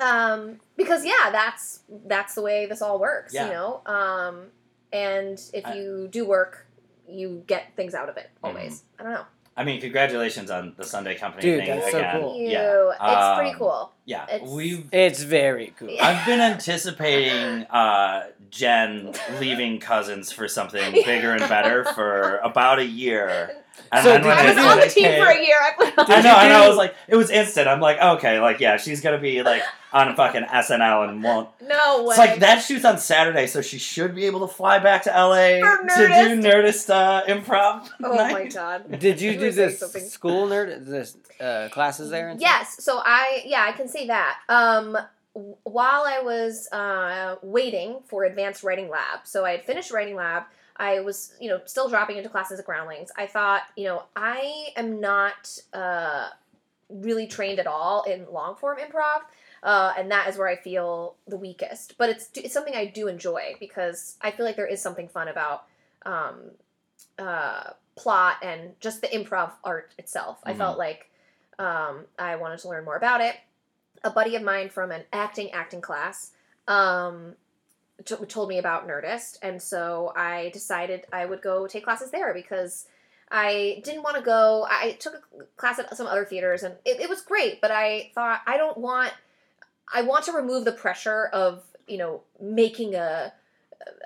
yeah. um because yeah that's that's the way this all works Yeah. you know um and if I- you do work you get things out of it Mm-hmm. always i don't know I mean, congratulations on the Sunday Company Dude, thing that's so again. cool. you Yeah. it's pretty Um, cool Yeah. It's- We've It's very cool. I've been anticipating uh, Jen leaving Cousins for something bigger and better for about a year. And So then did I was on the team came- for a year. I I know, you I know. I was like, it was instant. I'm like, okay, like yeah, she's gonna be like on fucking SNL and won't. No way. It's like that shoots on Saturday, so she should be able to fly back to LA For to do Nerdist uh, improv. Oh night. my god. Did you You do this something. school Nerdist uh, classes there? And stuff? Yes. So I yeah I can say that. Um, while I was uh, waiting for advanced writing lab, so I had finished writing lab. I was you know still dropping into classes at Groundlings. I thought you know I am not uh, really trained at all in long form improv. Uh, and that is where I feel the weakest. But it's it's something I do enjoy because I feel like there is something fun about um, uh, plot and just the improv art itself. I Mhm. felt like um, I wanted to learn more about it. A buddy of mine from an acting acting class um, t- told me about Nerdist, and so I decided I would go take classes there because I didn't want to go. I took a class at some other theaters, and it, it was great, but I thought I don't want. I want to remove the pressure of you know making a,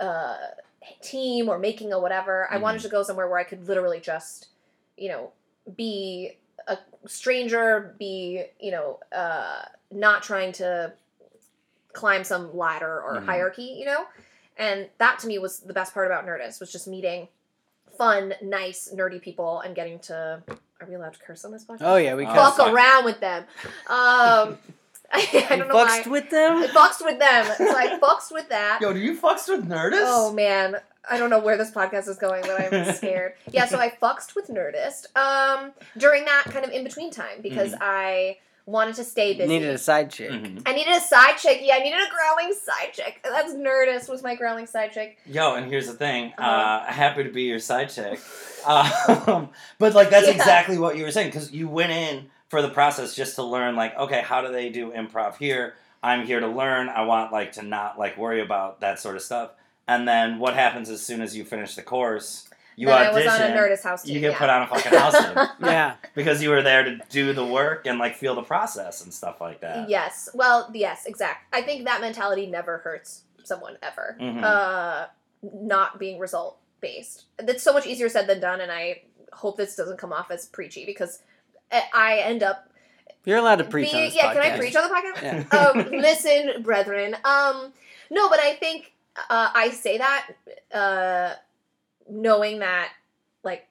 a team or making a whatever. I wanted to go somewhere where I could literally just you know be a stranger, be you know uh, not trying to climb some ladder or Mhm. hierarchy, you know. And that to me was the best part about Nerdist was just meeting fun, nice, nerdy people and getting to. Are we allowed to curse on this podcast? Oh yeah, we Oh, can. fuck fuck. around with them. Um, I, You don't know why. fucked with I them. fucked with them. So I fucked with that. Yo, do you fucks with Nerdist? Oh man, I don't know where this podcast is going, but I'm scared. yeah, so I fucked with Nerdist um, during that kind of in between time because I wanted to stay busy. Needed a side chick. Mhm. I needed a side chick. Yeah, I needed a Groundling side chick. That's Nerdist was my Groundling side chick. Yo, and here's the thing. uh Uh-huh. happy to be your side chick. Um, but like that's Yeah. exactly what you were saying because you went in for the process just to learn like okay how do they do improv here i'm here to learn i want like to not like worry about that sort of stuff and then what happens as soon as you finish the course you then audition I was on a Nerdist house team. you get yeah. put on a fucking house team Yeah. because you were there to do the work and like feel the process and stuff like that Yes. Well, yes, exact. I think that mentality never hurts someone ever. Mhm. Uh, not being result based. That's so much easier said than done, and I hope this doesn't come off as preachy because I- I end up You're allowed to preach on being. this Yeah, can I preach on the podcast? Yeah. um, listen, brethren. Um, no, but I think uh, I say that uh, knowing that like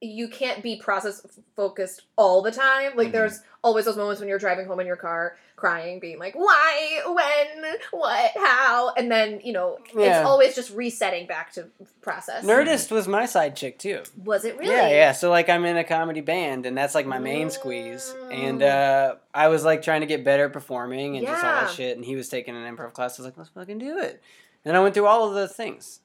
you can't be process focused all the time. Like Mhm. there's always those moments when you're driving home in your car, crying, being like, "Why? When? What? How?" And then you know Yeah. it's always just resetting back to process. Nerdist was my side chick too. Was it really? Yeah, yeah. So like I'm in a comedy band and that's like my main squeeze. And uh I was like trying to get better at performing and just all that shit and he was taking an improv class. I was like, let's fucking do it. And I went through all of those things.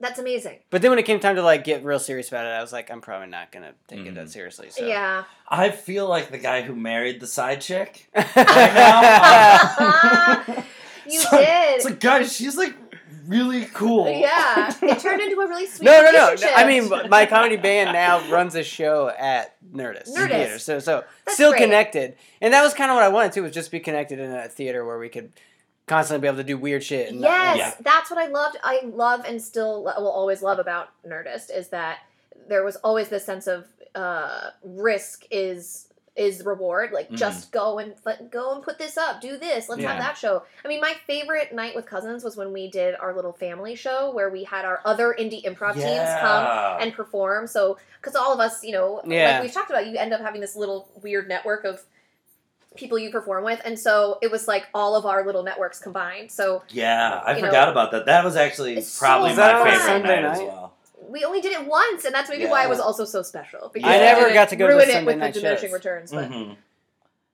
That's amazing. But then when it came time to like get real serious about it, I was like, I'm probably not gonna take it that mm. seriously. So Yeah. i feel like the guy who married the side chick you So- did. it's like guys she's like really cool Yeah, it turned into a really sweet no, no, no. relationship. I mean, my comedy band now runs a show at Nerdist, Nerdist. Theater. So, so That's still great. connected, and that was kind of what I wanted to was just be connected in a theater where we could constantly be able to do weird shit. And yes, Yeah. that's what I loved. I love and still will always love about Nerdist is that there was always this sense of uh, risk is is reward. Like Mhm. just go and let, go and put this up, do this. Let's Yeah. have that show. I mean, my favorite night with cousins was when we did our little family show where we had our other indie improv teams come and perform. So, because all of us, you know, Yeah. like we've talked about, you end up having this little weird network of people you perform with, and so it was like all of our little networks combined. So Yeah, I you know, forgot about that. That was actually probably so my favorite Sunday night, as well. we only did it once, and that's maybe why it was also so special. Because I never got to go to the ruin it Sunday with night the diminishing shows. returns, but Mm-hmm.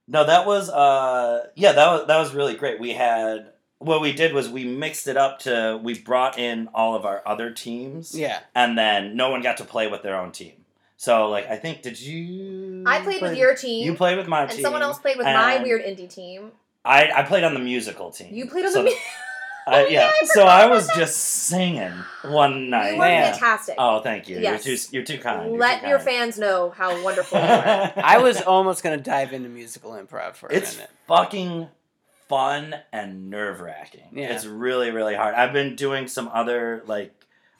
No, that was uh yeah, that was that was really great. We had what we did was we mixed it up to we brought in all of our other teams yeah. and then no one got to play with their own team. So like I think did you I played with your team, You played with my and team. And someone else played with my weird indie team. I I played on the musical team. You played on so, the. mu- I- Oh, yeah. yeah, I so I was that. just singing one night. You were Man. fantastic. Oh, thank you. Yes. You're too you're too kind. You're Let too your fans know how wonderful you are. I was almost gonna dive into musical improv for a It's minute. fucking fun and nerve wracking. Yeah. It's really, really hard. I've been doing some other like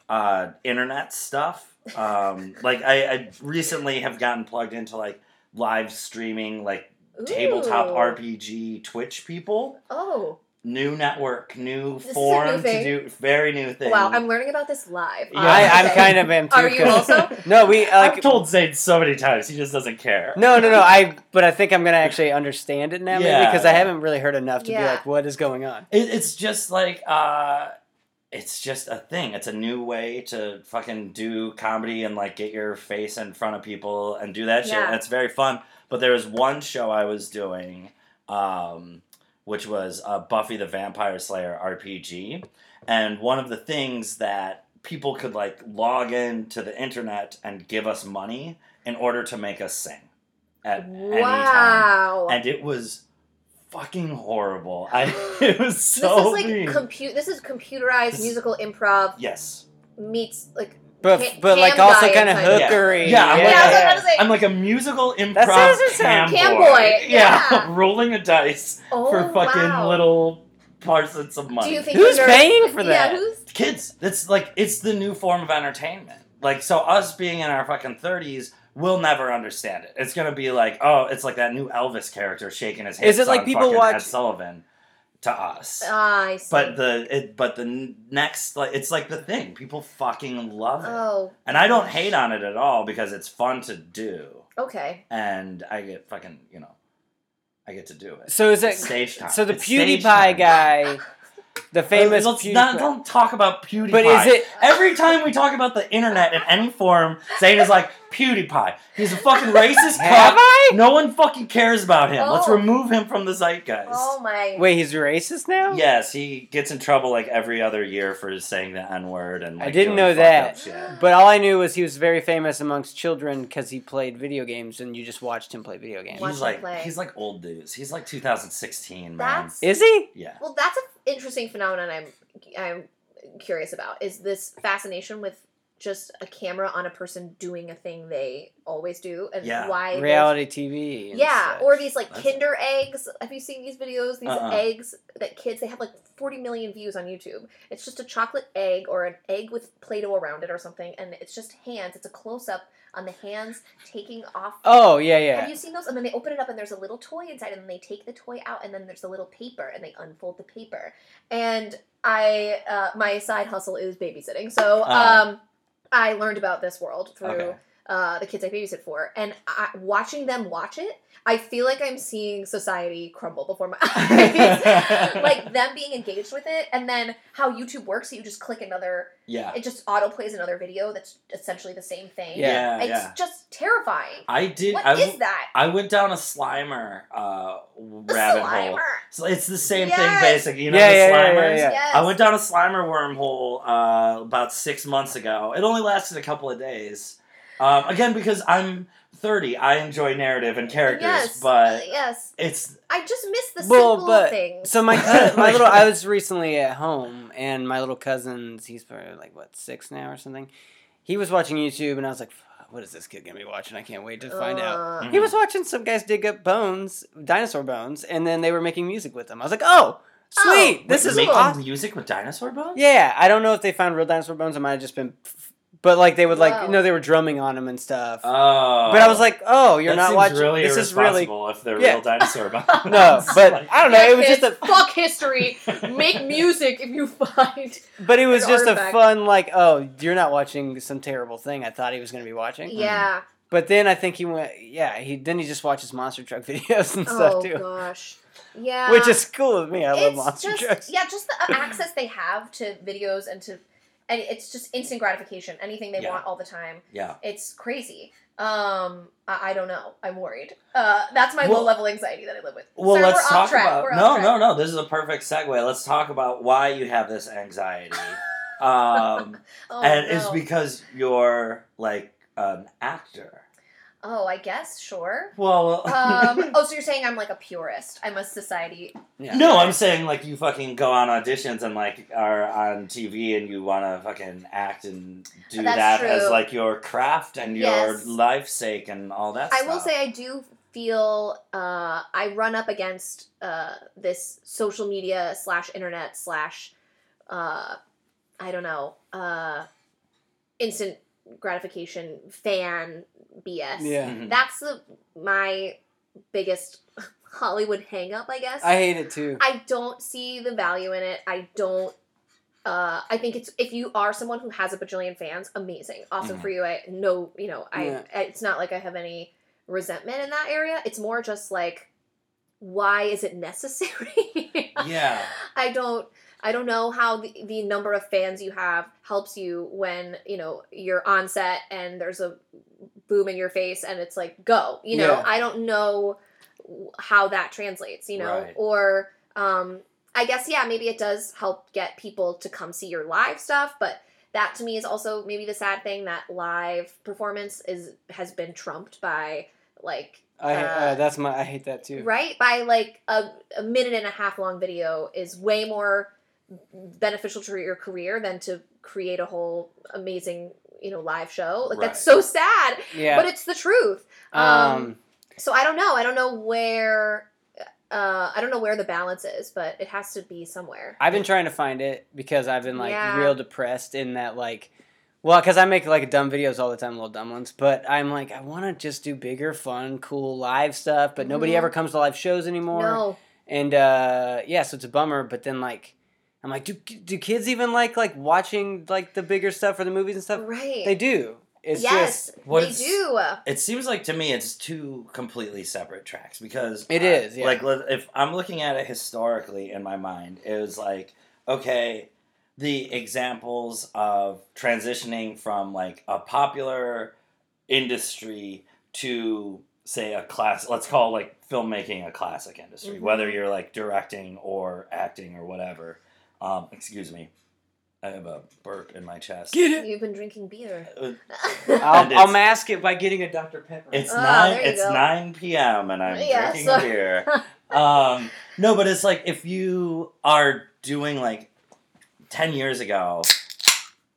uh internet stuff Um, like I, I recently have gotten plugged into like live streaming, like tabletop RPG Twitch people. Oh, New network, new This is form new to do. Very new thing. wow! I'm learning about this live. Yeah. I, I'm kind of am too. Are you also? No, we uh, like. I've told Zane so many times. He just doesn't care. No, no, no. I. But I think I'm gonna actually understand it now, maybe Yeah, because I haven't really heard enough to be like, what is going on? It, it's just like uh it's just a thing. It's a new way to fucking do comedy and like get your face in front of people and do that shit. Yeah. And it's very fun. But there was one show I was doing, um, which was uh, Buffy the Vampire Slayer RPG, and one of the things that people could like log in to the internet and give us money in order to make us sing at any time Wow. and it was fucking horrible. I it was so this is like mean. compute. This is computerized This- musical improv yes. meets like. But Ca- but like also kind of hookery. Yeah, I'm Yeah, like, I was a- about to say- I'm like a musical improv doesn't cam, Cam boy. boy, yeah. rolling a dice Oh for fucking wow. little parcels of money. Do you think Who's paying for Yeah, that? who's Kids, it's like it's the new form of entertainment. Like so, us being in our fucking thirties. We'll never understand it. It's gonna be like, oh, it's like that new Elvis character shaking his hips Is it like people watch- Ed Sullivan to us. Ah, I see. But the it but the next like it's like the thing people fucking love it, oh, and I don't hate on it at all because it's fun to do, okay. and I get fucking you know, I get to do it. So is it? It's stage time. So the It's PewDiePie guy, the uh, famous Let's PewDiePie. not don't talk about PewDiePie. but is it? Every time we talk about the internet in any form, Zane is like PewDiePie. He's a fucking racist Have. I? No one fucking cares about him. Let's Oh. remove him from the zeitgeist. Oh my. Wait, he's racist now? Yes, he gets in trouble like every other year for saying the N word and. Like, I didn't doing know fucked that. up shit. But all I knew was he was very famous amongst children because he played video games, and you just watched him play video games. Watch He's like play. he's like old news. He's like 2016, man. That's Is he? yeah. well. That's an interesting phenomenon. I'm I'm curious about. Is this fascination with just a camera on a person doing a thing they always do, and Yeah. why Reality TV. and Yeah, such. or these like That's- Kinder eggs. Have you seen these videos? These Uh-uh. eggs that kids they have like 40 million views on YouTube. It's just a chocolate egg or an egg with Play-Doh around it or something, and it's just hands. It's a close-up on the hands taking off. Oh yeah, yeah. Have you seen those? And then they open it up and there's a little toy inside, and then they take the toy out, and then there's a little paper, and they unfold the paper. And I, uh, my side hustle is babysitting, so Uh-huh. um, I learned about this world through Okay. Uh, the kids I babysit for, and I, watching them watch it, I feel like I'm seeing society crumble before my eyes. like them being engaged with it, and then how YouTube works. So you just click another, Yeah. it just auto plays another video that's essentially the same thing. Yeah. Yeah. it's yeah. just terrifying. I did. What I, is that? I went down a Slimer uh, The rabbit hole. So it's the same Yes. thing, basically. You know Yeah, the yeah, yeah, yeah, Slimers. yeah. Yes. I went down a Slimer wormhole uh, about six months ago. It only lasted a couple of days. Um, again, because I'm 30, I enjoy narrative and characters, Yes, but yes, it's I just miss the Well, simple but- things. So my cou- my little I was recently at home and my little cousin's he's probably like what six now or something. He was watching YouTube and I was like, what is this kid gonna be watching? I can't wait to find out. Uh, Mhm. He was watching some guys dig up bones, dinosaur bones, and then they were making music with them. I was like, oh, sweet, Oh, this Wait, is making awesome. music with dinosaur bones. Yeah, I don't know if they found real dinosaur bones. It might have just been, but like they would like Whoa. you know they were drumming on them and stuff. Oh, but I was like, oh, you're that not seems watching. Really this is really irresponsible if they're Yeah. real dinosaur bones. no, but Like- I don't know. It was just a fuck history. Make music if you find. But it was An just a artifact. fun, like, oh, you're not watching some terrible thing I thought he was going to be watching. Yeah. Mm-hmm. But then I think he went, yeah, he then he just watches monster truck videos and Oh stuff too, gosh. Yeah. which is cool with me. I love monster just, trucks. Yeah, just the access they have to videos and to, and it's just instant gratification. Anything they Yeah. want all the time. yeah. It's crazy. Um, I, I don't know. I'm worried. Uh, that's my Well- low level anxiety that I live with. Well, Sorry, let's we're off talk track. about We're no, no, no. This is a perfect segue. Let's talk about why you have this anxiety, um, Oh, and no. it's because you're like an actor. Oh, I guess sure. Well, Um, oh, so you're saying I'm like a purist? I'm a society. Yeah. no, I'm saying like you fucking go on auditions and like are on TV and you want to fucking act and do That's that true. as like your craft and your Yes. life's sake and all that. I will say I do feel uh, I run up against uh, this social media slash internet slash uh, I don't know uh, instant gratification fan BS. Yeah. Mhm. That's the my biggest Hollywood hang up, I guess. I hate it too. I don't see the value in it. I don't. Uh, I think it's if you are someone who has a bajillion fans, amazing, awesome Mhm. for you. I no, you know, I. Yeah. It's not like I have any resentment in that area. It's more just like, why is it necessary? Yeah. I don't. I don't know how the, the number of fans you have helps you when you know you're on set and there's a boom in your face and it's like go. You know, Yeah. I don't know how that translates. You know, Right. or um, I guess yeah, maybe it does help get people to come see your live stuff, but that to me is also maybe the sad thing that live performance is has been trumped by like I uh, uh, that's my I hate that too. right by like a, a minute and a half long video is way more beneficial to your career than to create a whole amazing you know live show like that's so sad Yeah. but it's the truth um, um, so i don't know i don't know where uh, I don't know where the balance is, but it has to be somewhere. I've been trying to find it because I've been like Yeah. real depressed in that like well because I make like dumb videos all the time, little dumb ones. But I'm like I want to just do bigger, fun, cool live stuff. But nobody Mhm. ever comes to live shows anymore. No, And uh, yeah, so it's a bummer. But then like I'm like, do do kids even like like watching like the bigger stuff for the movies and stuff? right? They do. It's yes, just What they is- do. It seems like to me it's two completely separate tracks because It uh, is, yeah. Like if I'm looking at it historically in my mind, it was like okay, the examples of transitioning from like a popular industry to say a class let's call like filmmaking a classic industry Mhm. whether you're like directing or acting or whatever um excuse me i have a burp in my chest get it. You've been drinking beer. Uh, I'll, I'll mask it by getting a Dr Pepper. It's Ah, nine. there you It's go. nine p.m. and I'm Yeah, drinking so- beer. Um, no, but it's like if you are doing like ten years ago,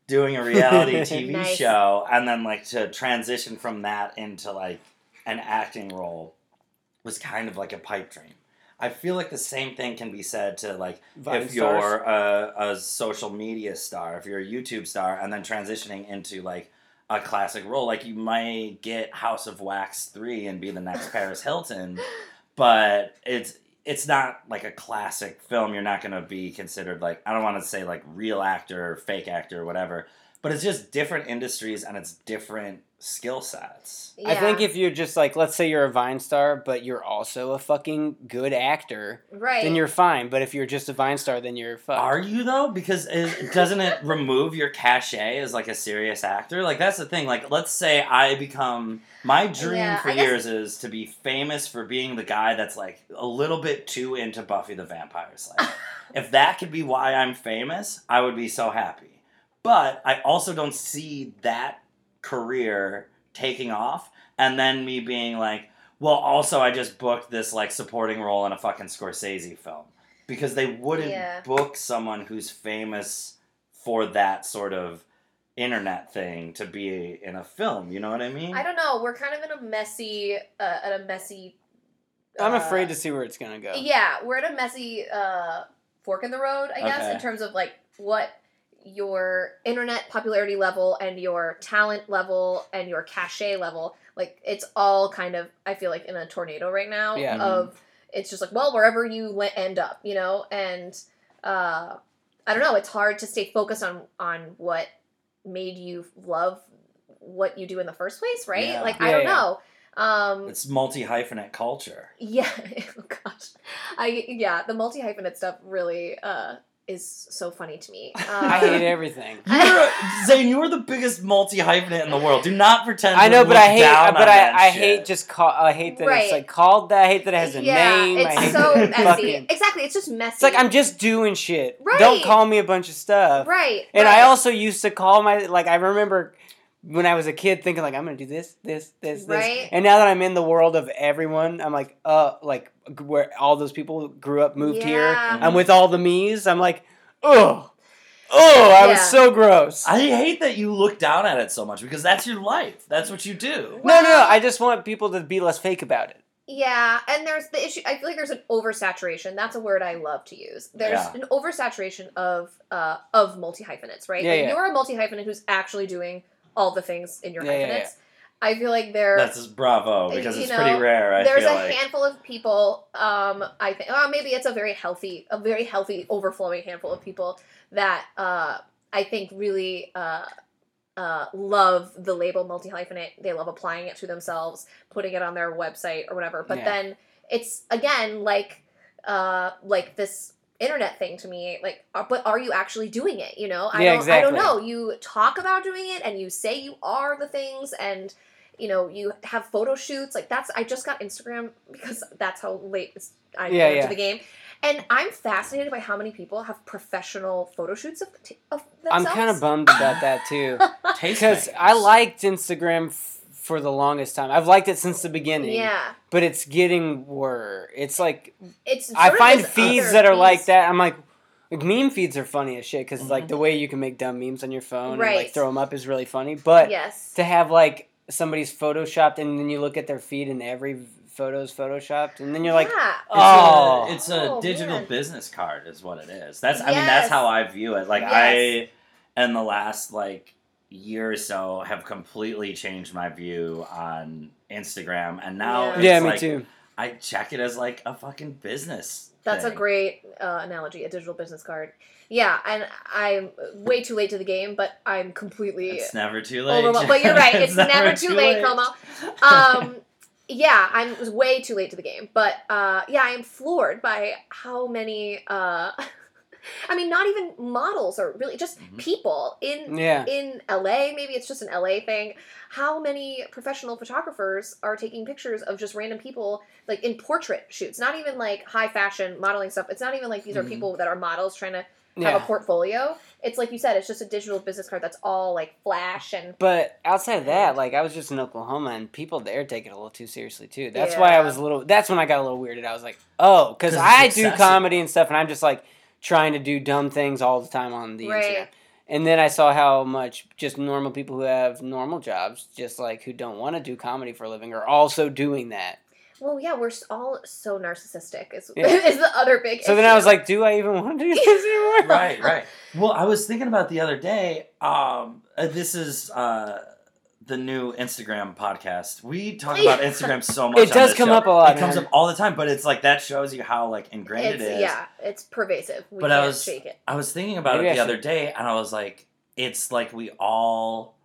doing a reality TV Nice. show, and then like to transition from that into like an acting role was kind of like a pipe dream. I feel like the same thing can be said to like Vine if stars. you're a, a social media star, if you're a YouTube star, and then transitioning into like a classic role, like you might get House of Wax three and be the next Paris Hilton, but it's it's not like a classic film. You're not gonna be considered like I don't want to say like real actor or fake actor or whatever, but it's just different industries and it's different skill sets. I think if you're just like, let's say you're a Vine star, but you're also a fucking good actor, right, then you're fine. But if you're just a Vine star, then you're fucked. Are you though? Because it, doesn't it remove your cachet as like a serious actor? Like that's the thing. Like let's say I become my dream Yeah, for I guess- years is to be famous for being the guy that's like a little bit too into Buffy the Vampire Slayer. if that could be why I'm famous, I would be so happy. But I also don't see that career taking off and then me being like, well, also I just booked this like supporting role in a fucking Scorsese film because they wouldn't Yeah. book someone who's famous for that sort of internet thing to be in a film. You know what I mean? I don't know. We're kind of in a messy, uh, at a messy. I'm uh, afraid to see where it's gonna go. Yeah, we're at a messy uh, fork in the road, I guess, Okay. in terms of like what your internet popularity level and your talent level and your cachet level. Like it's all kind of I feel like in a tornado right now Yeah. of it's just like well wherever you end up, you know, and uh, I don't know. It's hard to stay focused on on what made you love what you do in the first place, right? Yeah. Like I don't yeah. know. Um, It's multi hyphenate culture. yeah. oh gosh. I yeah, the multi hyphenate stuff really uh is so funny to me. Uh, I hate everything. You're, Zane, you are the biggest multi hyphenate in the world. Do not pretend. I to know, but I hate. But I, I shit. hate just call. I hate that Right. it's like called that. I hate that it has a yeah, name. I it's hate so it messy. fucking- Exactly, it's just messy. It's like I'm just doing shit. Right. Don't call me a bunch of stuff. right. And right. I also used to call my like I remember when I was a kid thinking like I'm gonna do this, this, this, this. Right. And now that I'm in the world of everyone, I'm like, uh, like where all those people grew up, moved here. Yeah. I'm with all the me's. I'm like, oh, oh, I was so gross. I hate that you look down at it so much because that's your life. That's what you do. no, no, no. I just want people to be less fake about it. Yeah, and there's the issue. I feel like there's an oversaturation. That's a word I love to use. There's Yeah. an oversaturation of uh, of multi hyphenates, right? Yeah, like yeah. You're a multi hyphenate who's actually doing all the things in your Yeah, yeah, hyphenates. I feel like there That's bravo because it's know, pretty rare. I there's a like. handful of people. Um, I think oh, maybe it's a very healthy, a very healthy, overflowing handful of people that uh, I think really uh, uh, love the label multi hyphenate. They love applying it to themselves, putting it on their website or whatever. But Yeah. then it's again like uh, like this internet thing to me like uh, but are you actually doing it you know? I Yeah, don't i don't know. You talk about doing it and you say you are the things and you know you have photo shoots like that's i just got instagram because that's how late i Yeah, got into yeah. the game. And i'm fascinated by how many people have professional photo shoots of, of I'm kind of bummed about that too. Because I liked Instagram f- for the longest time. I've liked it since the beginning. yeah But it's getting worse. It's like it's I find feeds that are like that. I'm like, like meme feeds are funny as shit because Mhm. like the way you can make dumb memes on your phone and like throw them up is really funny. But yes to have like somebody's photoshopped and then you look at their feed and every photo's photoshopped and then you're like, yeah. It's Oh. a, it's a Oh, digital man. business card, is what it is. That's I mean that's how I view it. Like Yes. I, in the last like year or so, have completely changed my view on Instagram, and now Yeah. it's yeah, me like, too. I check it as like a fucking business. That's a great uh, analogy, a digital business card. Yeah, and I'm way too late to the game, but I'm completely It's never too late. overwhelmed. But you're right, it's, never, too late, Como. Um, yeah, I'm way too late to the game, but uh, yeah, I am floored by how many. Uh, I mean, not even models or really just Mhm. people in Yeah. in LA. Maybe it's just an LA thing. How many professional photographers are taking pictures of just random people, like in portrait shoots? Not even like high fashion modeling stuff. It's not even like these are Mhm. people that are models trying to have Yeah. a portfolio. It's like you said, it's just a digital business card that's all like flash and But outside of that, like I was just in Oklahoma, and people there take it a little too seriously too. That's why I was a little. That's when I got a little weirded. I was like, oh, because I it's do comedy and stuff, and I'm just like trying to do dumb things all the time on the Right. Instagram. And then I saw how much just normal people who have normal jobs, just like who don't want to do comedy for a living, are also doing that. well, yeah, we're all so narcissistic. Is, Yeah. is the other big. So then I was like, do I even want to do this anymore? right, right. Well, I was thinking about the other day. Um, uh, this is uh, the new Instagram podcast. We talk about Instagram so much. It does this come show. up a lot, It comes up all the time, but it's like that shows you how like ingrained it's it is. yeah, it's pervasive. We But I can't was- shake it. I was thinking about Maybe it the other day, and I was like, it's like we all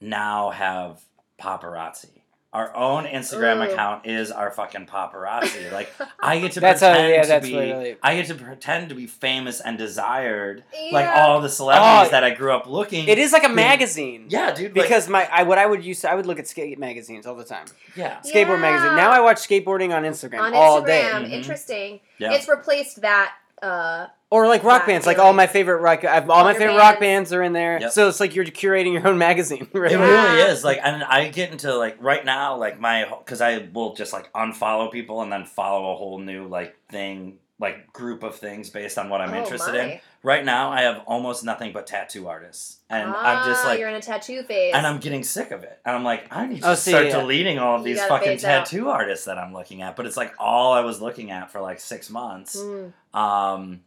now have paparazzi. Our own Instagram Ooh. account is our fucking paparazzi. Like I get to That's how- pretend yeah, to that's be, really- I get to pretend to be famous and desired, like all the celebrities Oh, that I grew up looking. It is like a magazine. yeah, dude. like- Because my I, what I would use I would look at skate magazines all the time. yeah, Skateboard magazine. Now I watch skateboarding on Instagram on all Instagram. day. Mhm. Interesting. yeah. It's replaced that. Uh, Or like rock bands, like all my favorite rock, I've, all All my your favorite rock bands. bands are in there. Yep. So it's like you're curating your own magazine. Right? It Yeah. really is like, and I get into like right now, like my because I will just like unfollow people and then follow a whole new like thing, like group of things based on what I'm oh interested my. in. Right now, I have almost nothing but tattoo artists, and I'm just Ah, like, you're in a tattoo phase. and I'm getting sick of it. And I'm like, I need to Oh, see, start yeah. deleting all of You these fucking phase out. tattoo artists that I'm looking at. But it's like all I was looking at for like six months. Mm. Um,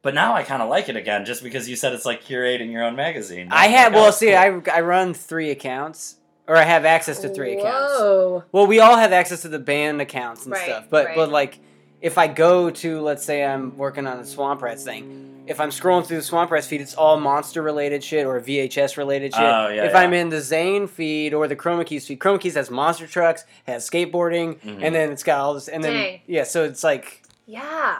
but now I kind of like it again, just because you said it's like curating your own magazine. I have like, well, it's see, cool. I I run three accounts, or I have access to three accounts. Whoa. Well, we all have access to the band accounts and Right, stuff, but right. but like if I go to let's say I'm working on the Swamp Rats thing, if I'm scrolling through the Swamp Rats feed, it's all monster related shit or VHS related shit. Oh, yeah, if yeah. I'm in the Zane feed or the Chroma Keys feed, Chroma Keys has monster trucks, has skateboarding, Mhm. and then it's got all this, and then Dang. yeah, so it's like Yeah.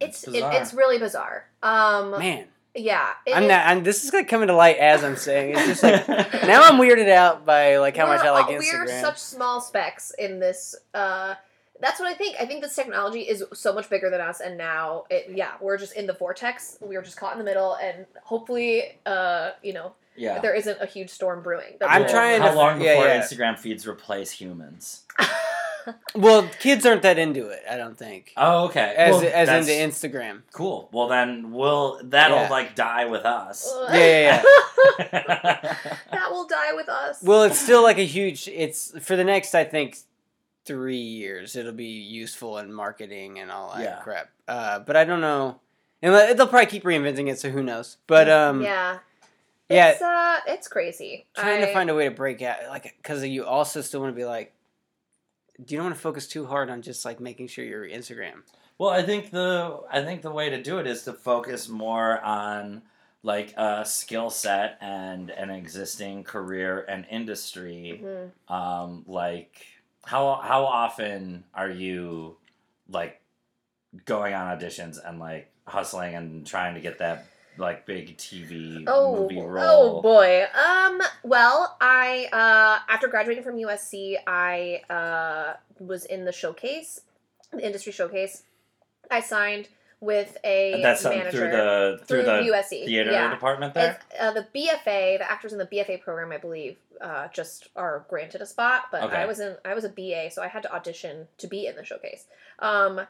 It's It's it, it's really bizarre. Um man, yeah. it I'm is- not. I'm, this is like coming to light as I'm saying. It's just like now I'm weirded out by like how much we're I like all- We're such small specks in this uh that's what I think. I think this technology is so much bigger than us, and now it, yeah, we're just in the vortex. We're just caught in the middle, and hopefully, uh, you know, yeah. there isn't a huge storm brewing. that I'm will- trying How to- long yeah, before yeah. Instagram feeds replace humans? well, kids aren't that into it. I don't think. Oh, okay. As Well, as that's into Instagram. cool. Well, then we'll that'll Yeah. like die with us. Yeah, yeah, that will die with us. Well, it's still like a huge. It's for the next, I think, three years. It'll be useful in marketing and all that Yeah. crap. Uh, but I don't know. And they'll they'll probably keep reinventing it, so who knows? But um, yeah, Yeah. It's uh, it's crazy. trying to find a way to break out like because you also still want to be like do you don't want to focus too hard on just like making sure your instagram Well, I think the I think the way to do it is to focus more on like a skill set and an existing career and industry. Mhm. Um, like how how often are you like going on auditions and like hustling and trying to get that like big TV Oh, movie oh boy. Um. Well, I uh, after graduating from USC, I uh, was in the showcase, the industry showcase. I signed with a that's manager through the through, the USC. theater yeah. department there. Uh, the BFA, the actors in the BFA program, I believe, uh, just are granted a spot. But Okay. I was in, I was a BA, so I had to audition to be in the showcase. Um,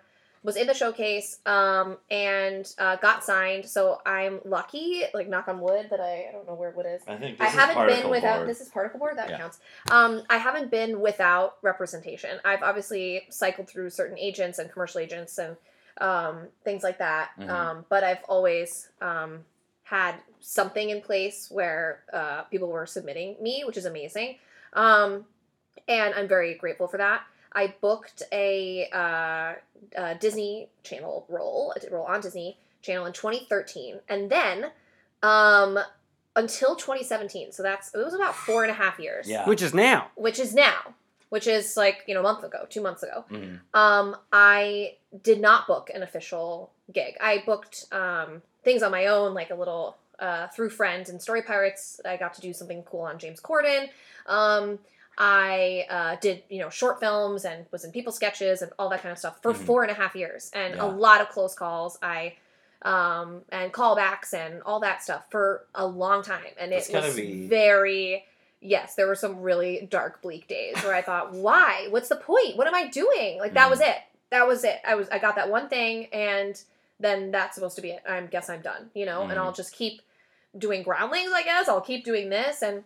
was in the showcase um, and uh, got signed. So I'm lucky, like knock on wood, that I I don't know where wood is. I think I haven't been without board. this is particle board that Yeah. counts. Um, I haven't been without representation. I've obviously cycled through certain agents and commercial agents and um, things like that. Mhm. Um, but I've always um, had something in place where uh, people were submitting me, which is amazing. Um, and I'm very grateful for that. I booked a, uh, a Disney Channel role, a role on Disney Channel in 2013, and then um, until 2017. So that's it was about four and a half years. Yeah. which is now Which is now, which is like you know a month ago, two months ago. Mhm. Um, I did not book an official gig. I booked um, things on my own, like a little uh, through friends and Story Pirates. I got to do something cool on James Corden. Um, I uh, did you know short films and was in people sketches and all that kind of stuff for Mhm. four and a half years and Yeah. a lot of close calls. I um, and callbacks and all that stuff for a long time, and That's it was be- very. Yes, there were some really dark, bleak days where I thought, "Why? What's the point? What am I doing?" Like that was it. That was it. I was I got that one thing, and then that's supposed to be it. I guess I'm done, you know. Mhm. And I'll just keep doing groundlings. I guess I'll keep doing this. And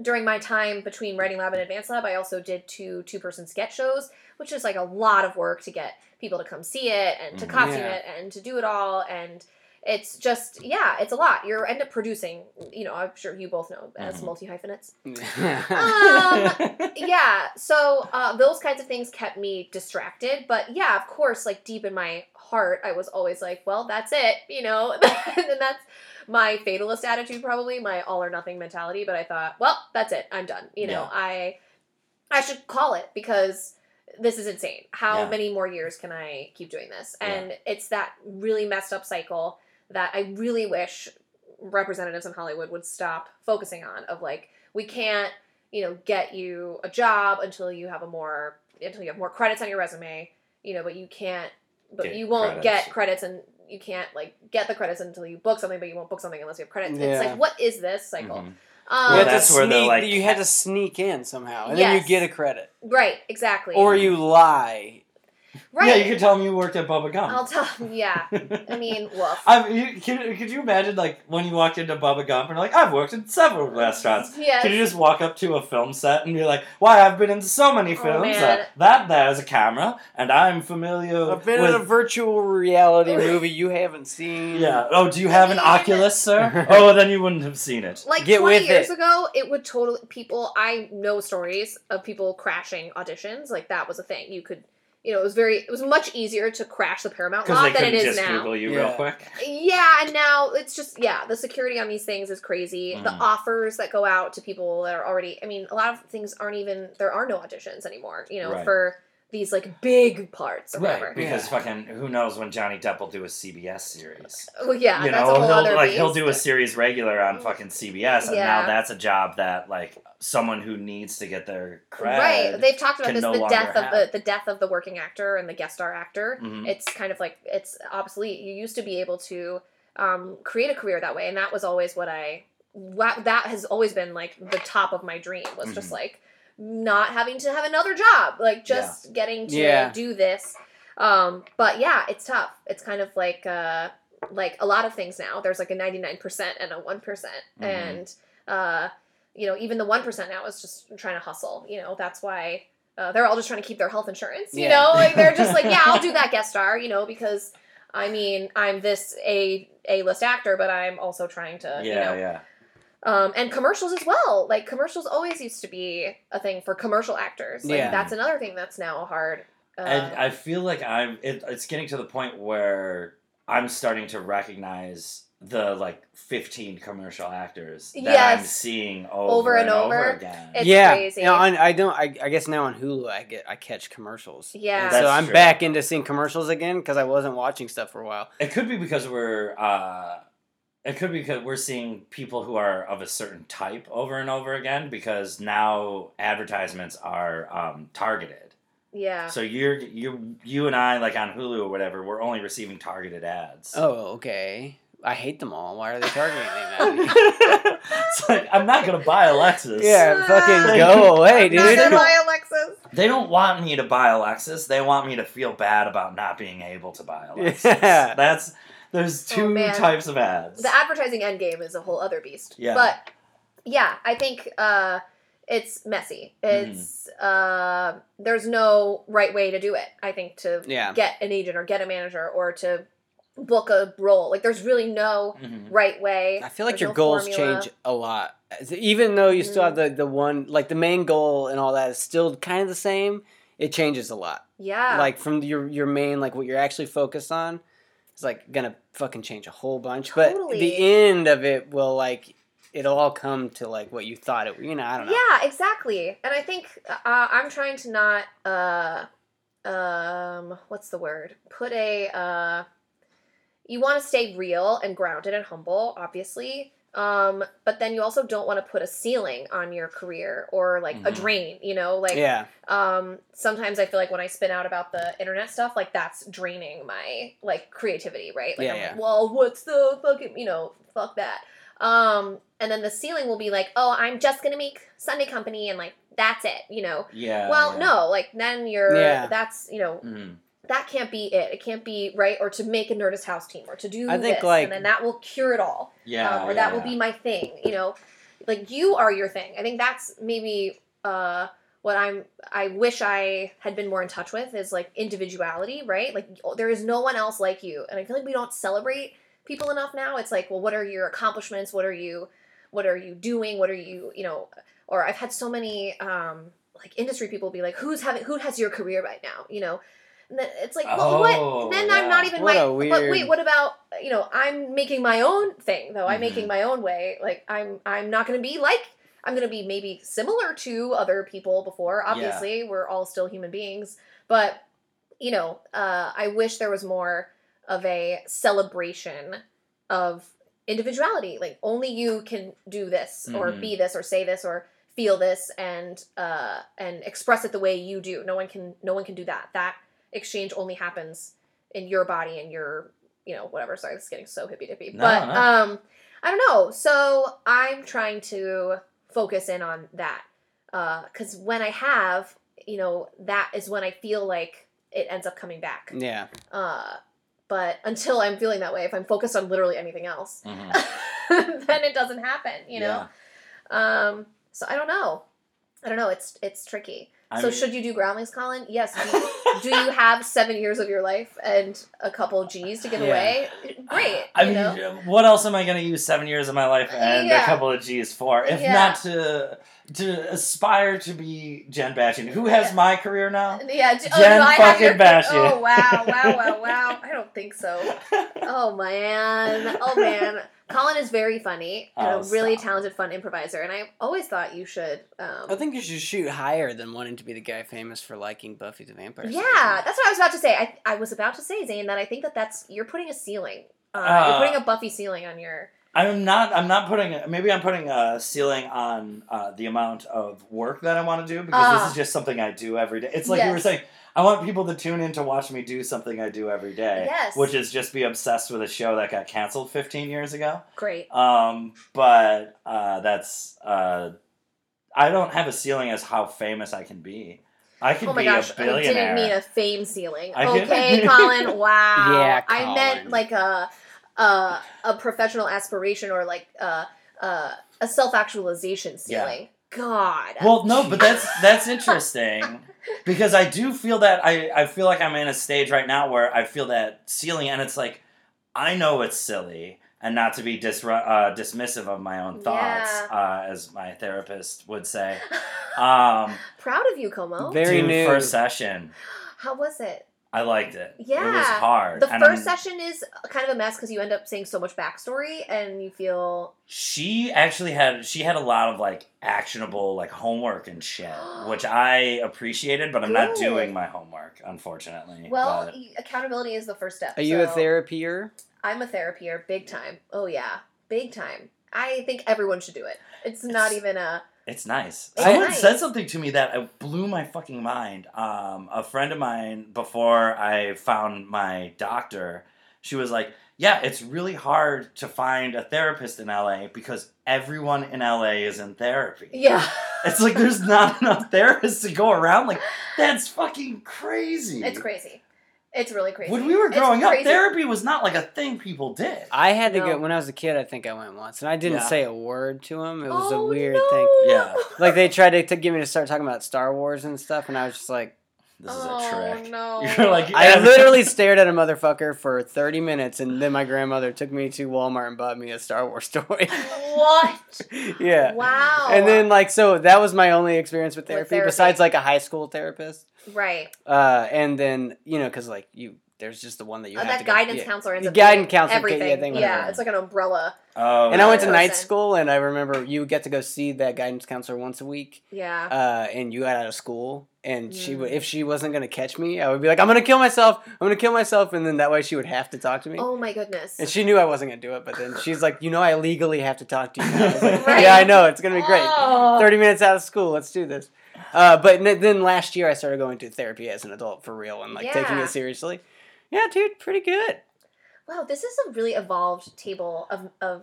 during my time between writing lab and advanced lab, I also did two two person sketch shows, which is like a lot of work to get people to come see it and to Mhm. costume Yeah. it and to do it all and it's just yeah it's a lot you end up producing you know i'm sure you both know as Mhm. multi hyphenates Um, yeah so uh, those kinds of things kept me distracted but yeah of course like deep in my heart i was always like well that's it you know and that's my fatalist attitude probably my all or nothing mentality but i thought well that's it i'm done you know Yeah. i i should call it because this is insane how Yeah. many more years can i keep doing this Yeah. and it's that really messed up cycle that i really wish representatives in hollywood would stop focusing on of like we can't you know get you a job until you have a more until you have more credits on your resume you know but you can't but Get you won't credits. get credits and you can't like get the credits until you book something but you won't book something unless you have credits Yeah. it's like what is this cycle Mhm. um Well, that's to where they're like- you had to sneak in somehow and then you get a credit right exactly or you lie right Yeah, you could tell them you worked at Bubba Gump. i'll tell yeah i mean woof I mean, you, could, could you imagine like when you walked into Bubba Gump and like I've worked in several restaurants. yes. Could you just walk up to a film set and be like, "Why I've been in so many Oh, films. man. uh, that there is a camera, and I'm familiar i've been with." in a virtual reality movie you haven't seen yeah. Oh, do you have an mean- Oculus, sir? oh, then you wouldn't have seen it. like Get 20 with years it. ago it would totally people i know stories of people crashing auditions like that was a thing you could you know it was very it was much easier to crash the paramount Because they lot than it is just now Google you Yeah. real quick. yeah and now it's just yeah the security on these things is crazy the Mhm. offers that go out to people that are already i mean a lot of things aren't even there are no auditions anymore you know Right. for these like big parts or whatever Right, because Yeah. fucking who knows when Johnny Depp will do a CBS series. well yeah you that's know, a whole he'll other like beast. he'll do a series regular on fucking CBS, and Yeah. now that's a job that like someone who needs to get their cred. Right, they've talked about this no the longer death of the the death of the working actor and the guest star actor. Mhm. It's kind of like it's obsolete. You used to be able to um, create a career that way, and that was always what I wa- that has always been like the top of my dream was just Mhm. like not having to have another job, like just getting to Yeah. do this. Um, but yeah, it's tough. It's kind of like uh, like a lot of things now. There's like a 99% and a one Mhm. and uh, you know even the one percent now is just trying to hustle. You know that's why uh, they're all just trying to keep their health insurance. You Yeah. know, like they're just like, yeah, I'll do that guest star. You know, because I mean I'm this a a list actor, but I'm also trying to yeah, you know yeah. Um, and commercials as well. Like commercials always used to be a thing for commercial actors. Like Yeah. that's another thing that's now hard. Uh, and I feel like I'm. It, it's getting to the point where I'm starting to recognize the like 15 commercial actors that I'm seeing over, Over and, and over, over. again. It's yeah, crazy. Now, on, I don't. I, I guess now on Hulu, I get I catch commercials. Yeah. So I'm true. back into seeing commercials again because I wasn't watching stuff for a while. It could be because we're. Uh, it could be because we're seeing people who are of a certain type over and over again because now advertisements are um, targeted. yeah. So you're you you and I like on Hulu or whatever, we're only receiving targeted ads. Oh, okay. I hate them all. Why are they targeting me? it's like I'm not gonna buy a Lexus. yeah, fucking go away, I'm not gonna buy a Lexus. They don't want me to buy a Lexus. They want me to feel bad about not being able to buy a Lexus. Yeah. That's there's Oh, two man. types of ads. The advertising end game is a whole other beast. Yeah. But yeah, I think uh, it's messy. It's uh, there's no right way to do it. I think to Yeah. get an agent or get a manager or to book a role. Like there's really no Mhm. right way. I feel like There's your no goals formula. change a lot. Even though you still Mm. have the, the one, like the main goal and all that is still kind of the same, it changes a lot. Yeah. Like from your your main, like what you're actually focused on, it's like gonna fucking change a whole bunch. But the end of it will like it'll all come to like what you thought it. You know, I don't know. Yeah, exactly. And I think uh, I'm trying to not uh um what's the word? Put a uh you want to stay real and grounded and humble, obviously. Um but then you also don't want to put a ceiling on your career or like a Mhm. drain, you know? Like yeah. um sometimes i feel like when i spin out about the internet stuff like that's draining my like creativity right like Yeah, I'm yeah. like, well what's the fucking you know fuck that um and then the ceiling will be like oh i'm just gonna make sunday company and like that's it you know Yeah. well yeah. no like then you're Yeah. that's you know Mhm. That can't be it. It can't be right? Or to make a nerdist house team or to do I think, this like- and then that will cure it all Yeah. um, or yeah, that will be my thing you know? Like you are your thing. I think that's maybe uh what i'm i wish i had been more in touch with is like individuality right? Like there is no one else like you and i feel like we don't celebrate people enough now. It's like well what are your accomplishments? What are you what are you doing? What are you you know? Or i've had so many um like industry people be like who's having who has your career right now? You know? and then it's like well, Oh, what then i'm not even What my a but wait what about you know i'm making my own thing though. I'm making my own way. Like i'm i'm not going to be like i'm going to be maybe similar to other people before. Obviously we're all still human beings. But you know uh i wish there was more of a celebration of individuality. Like only you can do this or Mhm. be this or say this or feel this and uh and express it the way you do. No one can no one can do that. That exchange only happens in your body and your you know whatever. Sorry this is getting so hippy dippy. No, but no. um i don't know. So i'm trying to focus in on that because when i have you know that is when i feel like it ends up coming back. Yeah. uh but until i'm feeling that way if i'm focused on literally anything else Mhm. then it doesn't happen you know? Um so i don't know. I don't know. It's it's tricky I so mean- should you do groundlings colin? Yes. Do you, do you have seven years of your life and a couple g's to give Yeah. away? Great I mean, know? Um, what else am I going to use seven years of my life and Yeah. a couple of G's for, if Yeah. not to to aspire to be Jen Bashian, who has my career now? yeah oh, Jen I fucking your, Bashian. oh wow wow wow wow. I don't think so. Oh man. Oh man colin is very funny and Oh, a really stop. talented fun improviser and i always thought you should um, I think you should shoot higher than wanting to be the guy famous for liking Buffy the Vampire. Slayer. Yeah, that's what I was about to say. I, I was about to say, Zane, that I think that that's you're putting a ceiling. Uh, Uh, you're putting a Buffy ceiling on your. I'm not. I'm not putting. Maybe I'm putting a ceiling on uh, the amount of work that I want to do because Ah. this is just something I do every day. It's like you were saying. I want people to tune in to watch me do something I do every day, Yes. which is just be obsessed with a show that got canceled 15 years ago. Great. Um, but uh, that's uh, I don't have a ceiling as how famous I can be. I could Oh my be gosh, a I billionaire. didn't mean a fame ceiling. I okay, Colin. Wow. Yeah, I meant like a a, a professional aspiration or like uh, uh, a self actualization Yeah. ceiling. God. Well, no, but that's that's interesting because I do feel that I I feel like I'm in a stage right now where I feel that ceiling, and it's like I know it's silly, and not to be disru- uh, dismissive of my own thoughts, Yeah. uh, as my therapist would say. Um, Proud of you, Como. Very new. first session, How was it? I liked it. Yeah, it was Yeah. hard. The and first I'm- session is kind of a mess because you end up saying so much backstory and you feel she actually had she had a lot of like actionable like homework and shit, which I appreciated, but I'm not doing my homework, unfortunately. well. But- Accountability is the first step. Are you a so- therapier? I'm a therapier, big time. Oh yeah, big time. I think everyone should do it. It's not It's- even a It's nice. It's Someone nice. said something to me that uh, blew my fucking mind. Um, a friend of mine, before I found my doctor, she was like, "Yeah, it's really hard to find a therapist in LA because everyone in LA is in therapy. yeah. It's like there's not enough therapists to go around. Like that's fucking crazy. It's crazy. It's really crazy. When we were growing up, therapy was not like a thing people did. I had to No. go when I was a kid. I think I went once, and I didn't Yeah. say a word to him. It was Oh, a weird no. thing. Yeah. Like they tried to, to get me to start talking about Star Wars and stuff, and I was just like, This is oh, a trick. No. You're like, I literally stared at a motherfucker for thirty minutes, and then my grandmother took me to Walmart and bought me a Star Wars toy. What? yeah. Wow. And then like so that was my only experience with therapy, therapy. besides like a high school therapist. right. Uh, and then you know because like you there's just the one that you Uh, have that to go- guidance yeah. counselor ends The up guidance counselor, everything. yeah, thing, yeah, it's like an umbrella. Oh, And I went to Yeah. night school, and I remember you get to go see that guidance counselor once a week. Yeah. Uh, and you got out of school, and she would if she wasn't gonna catch me, I would be like, I'm gonna kill myself. I'm gonna kill myself, and then that way she would have to talk to me. oh my goodness. And she knew I wasn't gonna do it, but then she's like, you know, I legally have to talk to you. I like, Right. Yeah, I know. It's gonna be great. Oh. Thirty minutes out of school. Let's do this. Uh, but n- then last year I started going to therapy as an adult for real and like taking it seriously. Yeah, dude, pretty good. Wow, this is a really evolved table of of,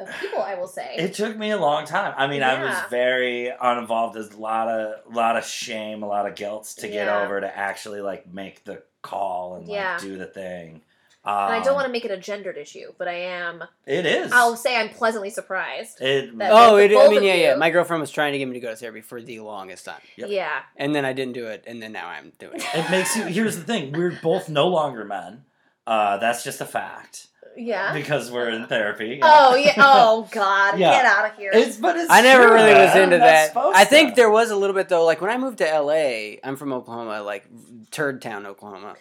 of people. I will say. It took me a long time. I mean, I was very uninvolved. There's a lot of lot of shame, a lot of guilt to get over to actually like make the call and like Yeah. do the thing. Um, and I don't want to make it a gendered issue, but I am. It is. I'll say I'm pleasantly surprised. It, Oh, it, I mean, yeah, yeah. My girlfriend was trying to get me to go to therapy for the longest time, Yep. Yeah. and then I didn't do it, and then now I'm doing it. it makes you. Here's the thing: we're both no longer men. Uh, that's just a fact Yeah. because we're in therapy. Oh yeah. Oh God. Yeah. Get out of here. It's but it's. I never true, really was into That's that. I think to. there was a little bit though. Like when I moved to LA, I'm from Oklahoma, like Turd Town, Oklahoma.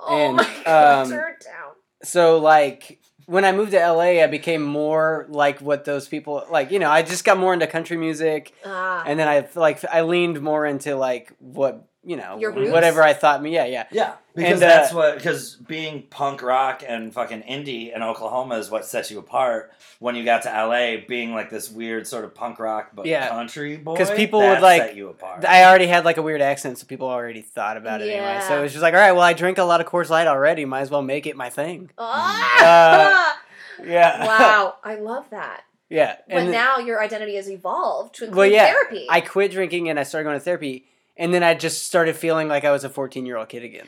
oh and, my God. um, Turn down. So like when I moved to LA, I became more like what those people like. You know, I just got more into country music, Ah. and then I like I leaned more into like what you know, Your roots? whatever I thought me. Yeah, yeah. Yeah, because And, uh, that's what because being punk rock and fucking indie in Oklahoma is what sets you apart. When you got to LA, being like this weird sort of punk rock but Yeah. country boy, 'Cause people that would, like- set you apart. I already had like a weird accent, so people already thought about it anyway. So Yeah. it was just like, all right, well, I drink a lot of Coors Light already. Might as well make it my thing. Ah! Yeah. wow. I love that. yeah. But And then now your identity has evolved to include Well, yeah, therapy. I quit drinking and I started going to therapy, and then I just started feeling like I was a 14 year old kid again.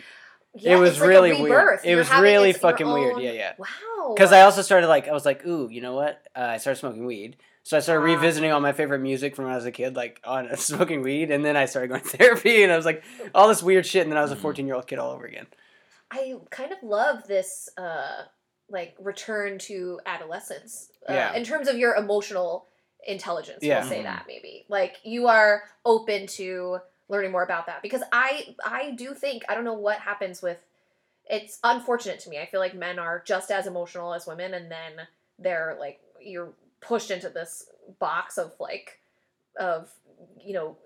Yeah, it was like really weird. It You're was really it's your fucking weird. Yeah, yeah. Wow. Because I also started like I was like, ooh, you know what? Uh, I started smoking weed, so I started Ah. revisiting all my favorite music from when I was a kid, like on smoking weed, and then I started going to therapy, and I was like, all this weird shit, and then I was a Mhm. 14 year old kid all over again. I kind of love this uh like return to adolescence. Uh, Yeah. In terms of your emotional intelligence, Yeah. we'll say Mhm. that maybe. Like you are open to learning more about that because I I do think I don't know what happens with it's unfortunate to me. I feel like men are just as emotional as women and then they're like you're pushed into this box of like of you know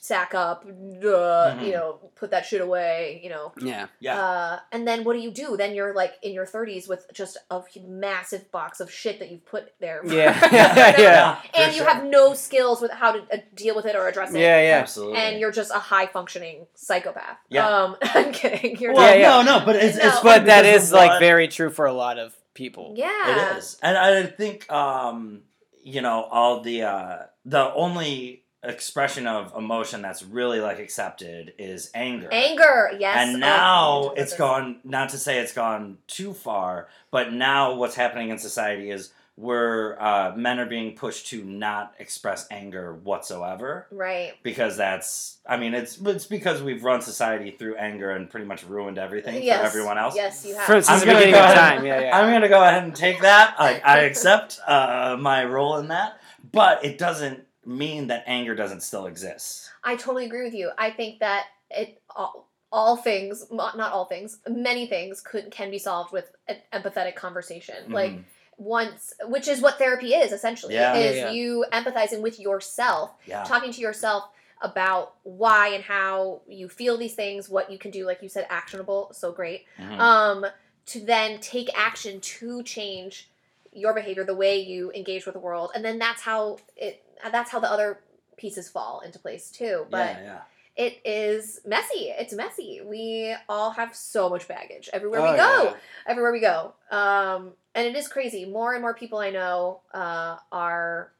sack up uh, Mhm. you know put that shit away you know Yeah, yeah, uh, and then what do you do? Then you're like in your 30s with just a massive box of shit that you've put there. Yeah. forever. Yeah. for And you sure. have no skills with how to uh, deal with it or address it. yeah, yeah. absolutely. And you're just a high functioning psychopath. Yeah. Um, I'm kidding. You're well, not. Yeah, yeah. no, no, but it's, No. it's But funny that because is the like one- very true for a lot of people. Yeah. It is, and I think um, you know all the uh, the only expression of emotion that's really like accepted is anger. Anger, yes. and Oh, now you it's did this. gone. Not to say it's gone too far, but now what's happening in society is we're uh, men are being pushed to not express anger whatsoever Right. because that's I mean it's it's because we've run society through anger and pretty much ruined everything yes. for everyone else. Yes, you have. From since I'm the gonna beginning go of ahead- time. Yeah, yeah. I'm gonna go ahead and take that. I, I accept uh, my role in that, but it doesn't mean that anger doesn't still exist. I totally agree with you. I think that it all, all things, not not all things, many things could can be solved with an empathetic conversation. Like Mhm. once, which is what therapy is essentially, Yeah. is Yeah, yeah. you empathizing with yourself, yeah, talking to yourself about why and how you feel these things, what you can do, like you said, actionable, so great. Mhm. Um, to then take action to change your behavior, the way you engage with the world, and then that's how it. That's how the other pieces fall into place too. But yeah, yeah. it is messy. It's messy. We all have so much baggage everywhere Oh, we go. yeah. Everywhere we go. Um, and it is crazy. More and more people I know uh, are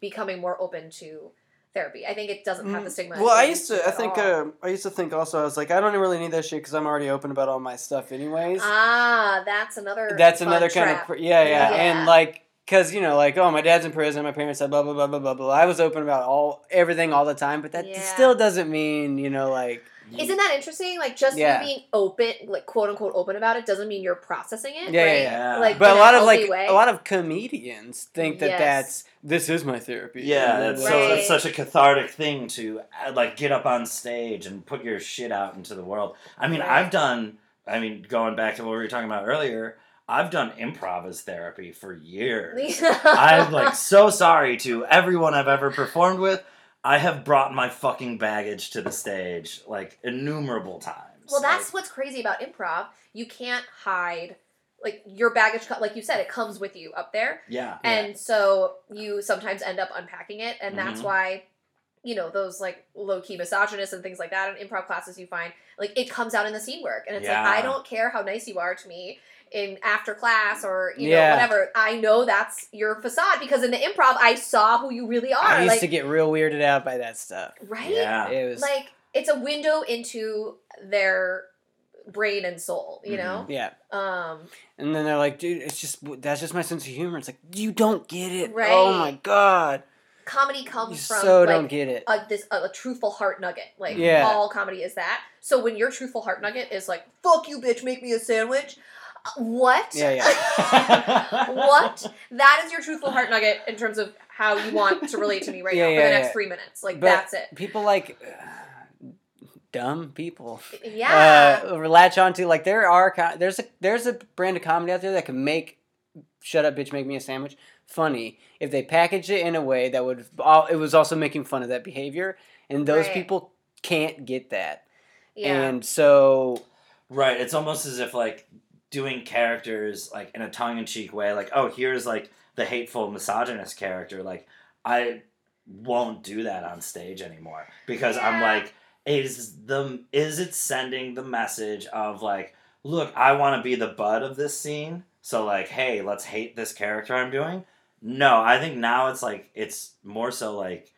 becoming more open to therapy. I think it doesn't have the stigma. Mm, Well, I used to. I think. Uh, I used to think also. I was like, I don't really need that shit because I'm already open about all my stuff, anyways. ah, that's another. That's another kind trap. of. Yeah, yeah, Yeah. and like, cause you know, like, oh, my dad's in prison. My parents said blah blah blah blah blah blah. I was open about all everything all the time, but that Yeah. still doesn't mean you know, like, Isn't that interesting? Like just Yeah. being open, like quote unquote open about it, doesn't mean you're processing it. Yeah, yeah, right? yeah. Yeah. Like, but a lot of like way. a lot of comedians think that Yes. that's this is my therapy. Yeah, that's then, so Right. it's such a cathartic thing to uh, like get up on stage and put your shit out into the world. I mean, Right. I've done. I mean, going back to what we were talking about earlier, I've done improv as therapy for years. I'm like so sorry to everyone I've ever performed with. I have brought my fucking baggage to the stage like innumerable times. Well, that's Like, what's crazy about improv. You can't hide, like your baggage. Like you said, it comes with you up there, yeah. and so you sometimes end up unpacking it, and that's Mhm. why, you know, those like low key misogynists and things like that in improv classes you find like it comes out in the scene work, and it's Yeah. like I don't care how nice you are to me in after class or you know Yeah. whatever. I know that's your facade because in the improv I saw who you really are. I used like to get real weirded out by that stuff. right, Yeah. It was like it's a window into their brain and soul. You know. yeah. Um, And then they're like, dude, it's just that's just my sense of humor. It's like you don't get it. Right. Oh my god, comedy you comes from so like don't get it. a, this a, a truthful heart nugget. Like Yeah. all comedy is that. So when your truthful heart nugget is like, "Fuck you, bitch, make me a sandwich," what? Yeah, yeah. what? That is your truthful heart nugget in terms of how you want to relate to me right Yeah, now for yeah, the next yeah. three minutes. Like But that's it. People like uh, dumb people. Yeah. Uh, latch onto like there are co- there's a there's a brand of comedy out there that can make shut up bitch make me a sandwich funny if they package it in a way that would all it was also making fun of that behavior and those Right. people can't get that yeah. and so Right. It's almost as if like doing characters like in a tongue in cheek way, like, oh, here's like the hateful misogynist character. Like, I won't do that on stage anymore because I'm like, is the is it sending the message of like, look, I want to be the butt of this scene, so like, hey, let's hate this character I'm doing. No, I think now it's like it's more so like.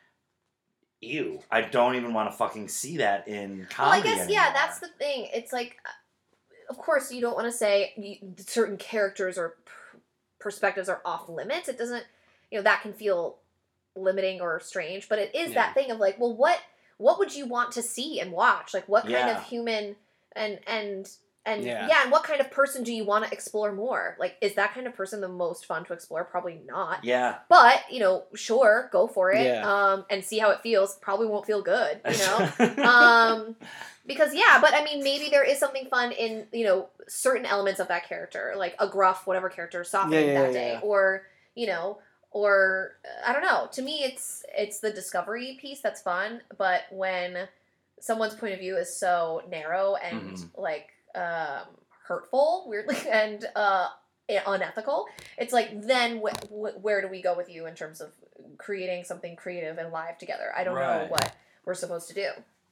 Ew! I don't even want to fucking see that in comedy. well, I guess yeah, that's the thing. It's like, of course, you don't want to say you, certain characters or perspectives are off limits. It doesn't, you know, that can feel limiting or strange. But it is Yeah. that thing of like, well, what what would you want to see and watch? Like, what kind Yeah. of human and and and Yeah. yeah. and what kind of person do you want to explore more? Like, is that kind of person the most fun to explore? Probably not. Yeah. But you know, sure, go for it. Yeah. Um, and see how it feels. Probably won't feel good. You know um because yeah but i mean maybe there is something fun in you know certain elements of that character like a gruff whatever character softening Yeah, that day or you know or i don't know to me it's it's the discovery piece that's fun but when someone's point of view is so narrow and Mhm. like um hurtful weirdly and uh unethical. It's like then wh- wh- where do we go with you in terms of creating something creative and live together? I don't know what we're supposed to do.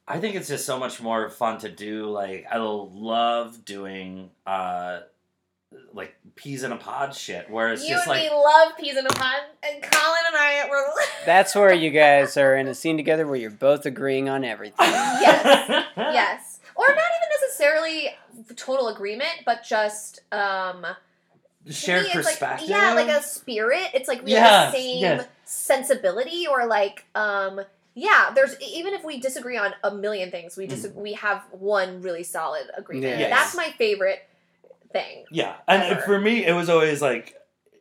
I think it's just so much more fun to do. Like I love doing uh like peas in a pod shit, where it's you just and like me love peas in a pod, and Colin and I were. that's where you guys are in a scene together where you're both agreeing on everything. Yes, yes, or not even necessarily total agreement, but just um, shared perspective. Like, yeah, like a spirit. It's like we Yes, have the same yes. sensibility, or like, um, yeah. There's even if we disagree on a million things, we just we have one really solid agreement. Mm. Yes. That's my favorite thing. Yeah, and Ever. for me, it was always like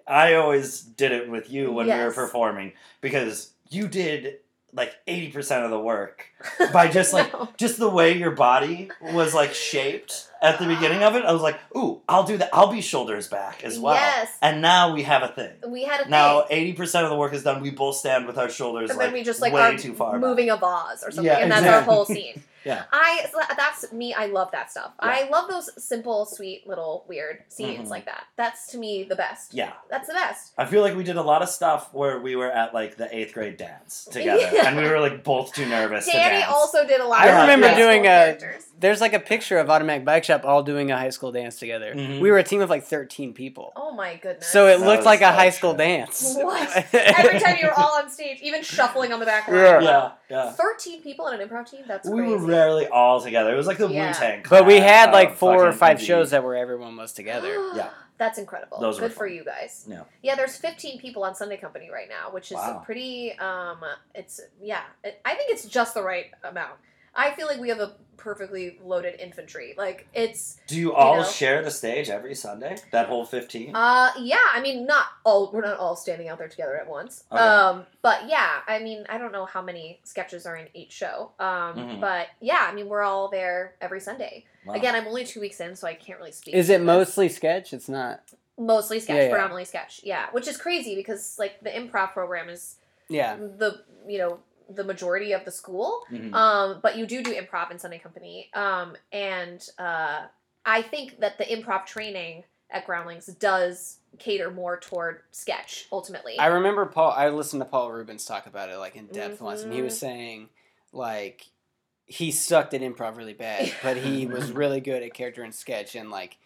I always did it with you when we were performing because you did like eighty percent of the work by just like No. just the way your body was like shaped at the beginning of it. I was like, ooh, I'll do that. I'll be shoulders back as well. Yes. And now we have a thing. We had a Now thing. eighty percent of the work is done. We both stand with our shoulders And like, then we just like way are too far. back. moving a vase or something, Yeah, and that's exactly. our whole scene. Yeah. I that's me. I love that stuff. I love those simple, sweet, little weird scenes Mhm. like that. That's to me the best. Yeah. That's the best. I feel like we did a lot of stuff where we were at like the eighth grade dance together, Yeah. and we were like both too nervous Danny also did a lot. I of remember doing a. characters. There's like a picture of Automatic Bike Shop all doing a high school dance together. Mhm. We were a team of like 13 people. Oh my goodness. So it That looked like a so high school true. dance. What? every time you were all on stage, even shuffling on the background. Yeah. yeah, yeah. Thirteen people in an improv team. That's we crazy. were rarely all together. It was like the Yeah. Wu Tang. But we had like four or five MTV. shows that where everyone was together. Yeah. That's incredible. Those were Good for you guys. Yeah. Yeah, there's 15 people on Sunday Company right now, which is Wow. pretty um it's yeah, it, I think it's just the right amount. I feel like we have a perfectly loaded infantry. Like it's Do you all know? share the stage every Sunday? That whole fifteen? uh yeah, I mean not all we're not all standing out there together at once. Okay. Um but yeah, I mean I don't know how many sketches are in each show. Um Mhm. but yeah, I mean we're all there every Sunday. Wow. Again, I'm only 2 weeks in so I can't really speak. Is it this. mostly sketch? It's not. mostly sketch, Yeah, yeah. predominantly sketch. Yeah, which is crazy because like the improv program is Yeah. the you know the majority of the school Mhm. um but you do do improv in sunday company um and uh i think that the improv training at groundlings does cater more toward sketch ultimately I remember Paul. I listened to Paul Reubens talk about it like in depth once, and he was Mhm. saying like he sucked at improv really bad, but he was really good at character and sketch, and like,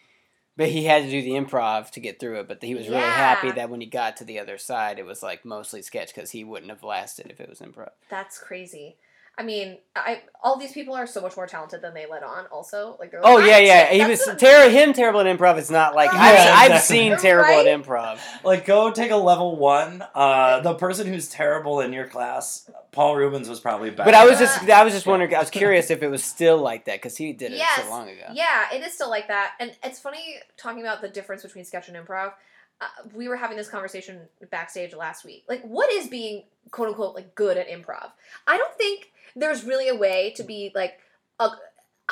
but he had to do the improv to get through it. But he was really happy that when he got to the other side, it was like mostly sketch because he wouldn't have lasted if it was improv. that's crazy i mean i all these people are so much more talented than they let on also like they're like, Oh yeah, yeah. He was a- ter- him terrible at improv. It's not like Yeah, I've, I've exactly. seen terrible Right? at improv. Like, go take a level one. Uh, the person who's terrible in your class, Paul Reubens, was probably better. But I was just I was just wondering. I was curious if it was still like that because he did it Yes. so long ago. Yeah, it is still like that. And it's funny talking about the difference between sketch and improv. Uh, we were having this conversation backstage last week. Like, what is being quote unquote like good at improv? I don't think there's really a way to be like a.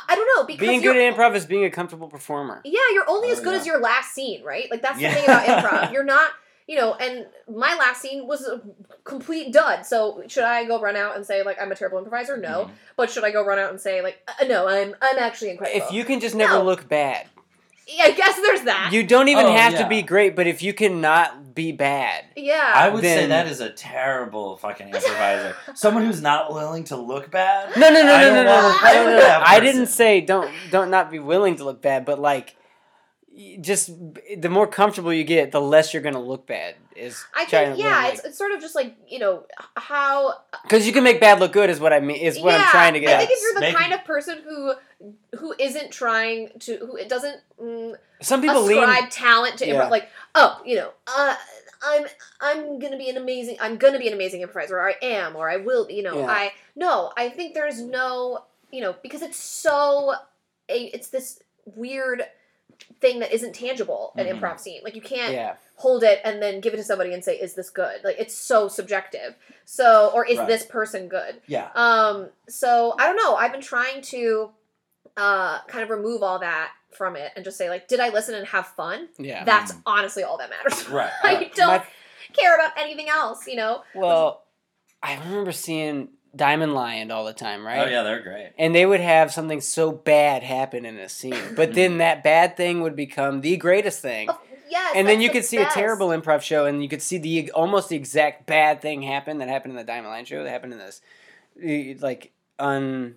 I don't know because Being good at improv is being a comfortable performer. Yeah, you're only Oh, as good yeah. as your last scene, right? Like that's Yeah. the thing about improv. You're not, you know. And my last scene was a complete dud. So should I go run out and say like I'm a terrible improviser? No. Mhm. But should I go run out and say like uh, no, I'm I'm actually incredible? If you can just never No. look bad, yeah, I guess there's that. you don't even Oh, have yeah. to be great. But if you cannot be bad, yeah. I would say that is a terrible fucking improviser. Someone who's not willing to look bad. no, no, no, I no, don't no, no, no, no, with no. I didn't say don't don't not be willing to look bad, but like. Y- Just the more comfortable you get, the less you're gonna look bad. Is I think yeah, it's, it's sort of just like you know how because you can make bad look good. Is what I mean. Is what yeah, I'm trying to get. I at. think if you're the Make- kind of person who who isn't trying to who it doesn't mm, Some people lean. talent to Yeah. improv, like oh you know uh, I'm I'm gonna be an amazing I'm gonna be an amazing improviser or I am or I will you know Yeah. I no I think there's no you know because it's so a, it's this weird thing that isn't tangible an Mhm. improv scene like you can't Yeah. hold it and then give it to somebody and say is this good like it's so subjective so or is Right. this person good Yeah. um so i don't know i've been trying to uh kind of remove all that from it and just say like did i listen and have fun Yeah. that's Mhm. honestly all that matters Right. i don't My- care about anything else you know Well, I remember seeing Diamond Lion all the time, right? Oh yeah, they're great. And they would have something so bad happen in a scene, but then that bad thing would become the greatest thing. Of- yes And then that's you the could see best. a terrible improv show, and you could see the almost the exact bad thing happen that happened in the Diamond Lion show. That happened in this, like unversed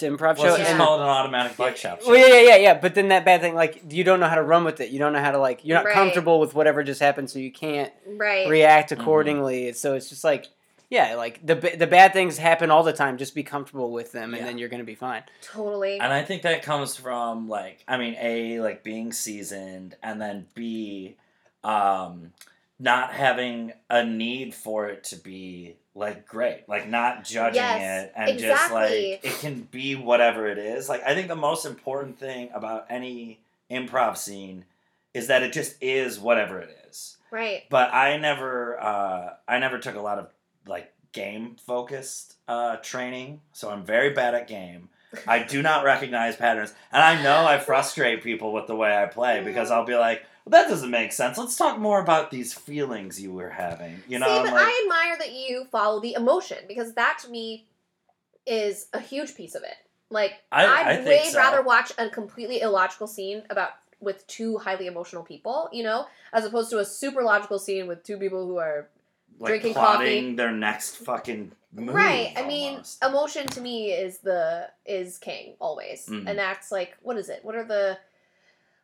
improv Well, show. it's just and- called an automatic bike shop. well, yeah, yeah, yeah, yeah. But then that bad thing, like you don't know how to run with it. You don't know how to like. You're not Right. comfortable with whatever just happened, so you can't right react Mhm. accordingly. So it's just like Yeah, like the the bad things happen all the time. Just be comfortable with them, and Yeah. then you're gonna be fine. Totally. And I think that comes from like I mean a like being seasoned and then b um not having a need for it to be like great like not judging Yes, it and just like it can be whatever it is like I think the most important thing about any improv scene is that it just is whatever it is right. but I never uh, I never took a lot of like game focused uh, training, so I'm very bad at game. I do not recognize patterns, and I know I frustrate people with the way I play because I'll be like, well, "That doesn't make sense. Let's talk more about these feelings you were having." You know, See, but like, I admire that you follow the emotion because that to me is a huge piece of it. Like I- I'd I way so. rather watch a completely illogical scene about with two highly emotional people, you know, as opposed to a super logical scene with two people who are like drinking plotting their next fucking move. right. I mean, almost. emotion to me is the is king always, Mhm. and that's like what is it? What are the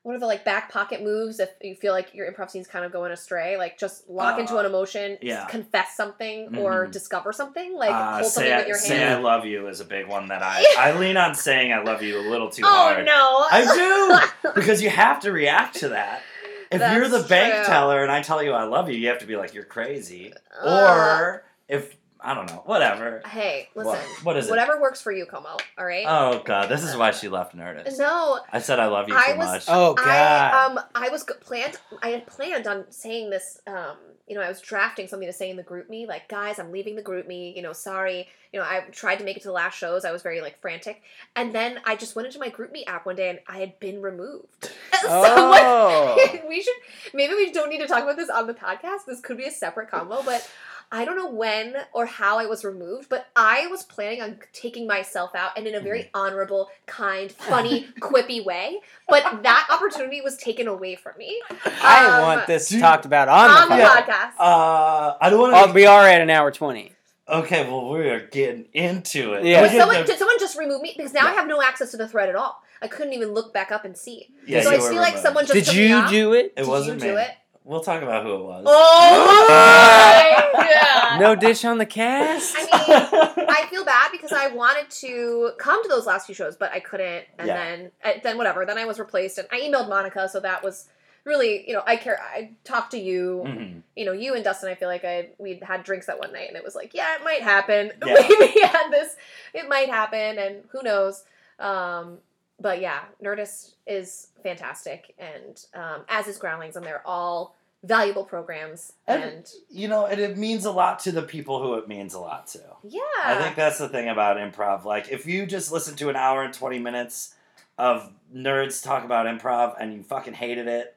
what are the like back pocket moves if you feel like your improv scene's kind of going astray? Like just lock into Uh, an emotion, yeah. confess something, or Mhm. discover something. Like Uh, hold something say, with your say. I love you is a big one that I I lean on saying I love you a little too oh hard. no! I do because you have to react to that. If you're the That's bank true. teller and I tell you I love you, you have to be like you're crazy. Uh, or if I don't know, whatever. hey, listen. What? What is it? Whatever works for you, Como. All right. Oh god, this is why she left Nerdist. no, I said I love you I too was- much. Oh god. I um I was planned. I had planned on saying this. Um, you know, I was drafting something to say in the GroupMe, like, guys, I'm leaving the GroupMe. You know, sorry. You know, I tried to make it to the last shows. I was very like frantic, and then I just went into my GroupMe app one day, and I had been removed. Oh. Someone, we should maybe we don't need to talk about this on the podcast. This could be a separate combo, but. I don't know when or how I was removed, but I was planning on taking myself out and in a very Mm-hmm. honorable, kind, funny, quippy way. But that opportunity was taken away from me I um, want this do you- talked about on, on the the podcast. podcast. uh, I don't want Oh, to. we are at an hour twenty. okay, well we are getting into it. Yeah. Did someone, to- did someone just remove me? Because now I have no access to the thread at all. I couldn't even look back up and see. Yeah, so I were feel like removed. someone just Did took me you out. do it? It Did wasn't you do me. it? We'll talk about who it was. Oh my god! No dish on the cast. I mean, I feel bad because I wanted to come to those last few shows, but I couldn't. And Yeah. then, uh, then whatever. Then I was replaced, and I emailed Monica, so that was really, you know, I care. I talked to you, Mhm. you know, you and Dustin. I feel like I we had drinks that one night, and it was like, yeah, it might happen. Yeah. we had this. It might happen, and who knows. Um, but yeah, Nerdist is fantastic, and um, as is Groundlings, and they're all valuable programs. And- And, You know, and it means a lot to the people who it means a lot to. yeah, I think that's the thing about improv. Like, if you just listen to an hour and 20 minutes of nerds talk about improv and you fucking hated it,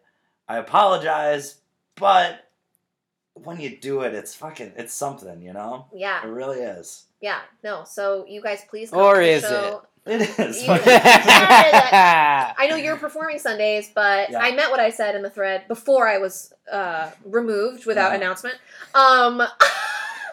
I apologize, but when you do it, it's fucking, it's something, you know? yeah. It really is. Yeah, no. So you guys, please come Or to the is show. It is. You- I know you're performing Sundays, but Yeah. I meant what I said in the thread before I was uh, removed without Yeah. announcement. Um,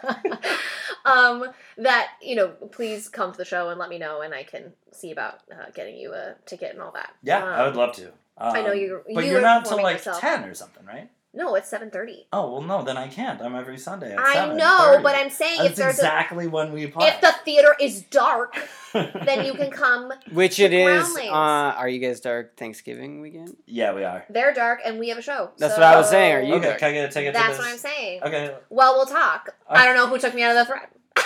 um, that you know, please come to the show and let me know, and I can see about uh, getting you a ticket and all that. yeah, Um, I would love to. Um, I know you. But you you're not till like. 10 or something, right? No, it's seven thirty. Oh, well, no, then I can't. I'm every Sunday at I 7, know, but I'm saying That's if there's exactly when we play. if the theater is dark, then you can come. Which it is. Groundlings. Uh, are you guys dark Thanksgiving weekend? yeah, we are. They're dark, and we have a show. That's what I was saying, are you Okay, dark? can I get a ticket That's to this? what I'm saying. Okay. Well, we'll talk. I don't know who took me out of the thread.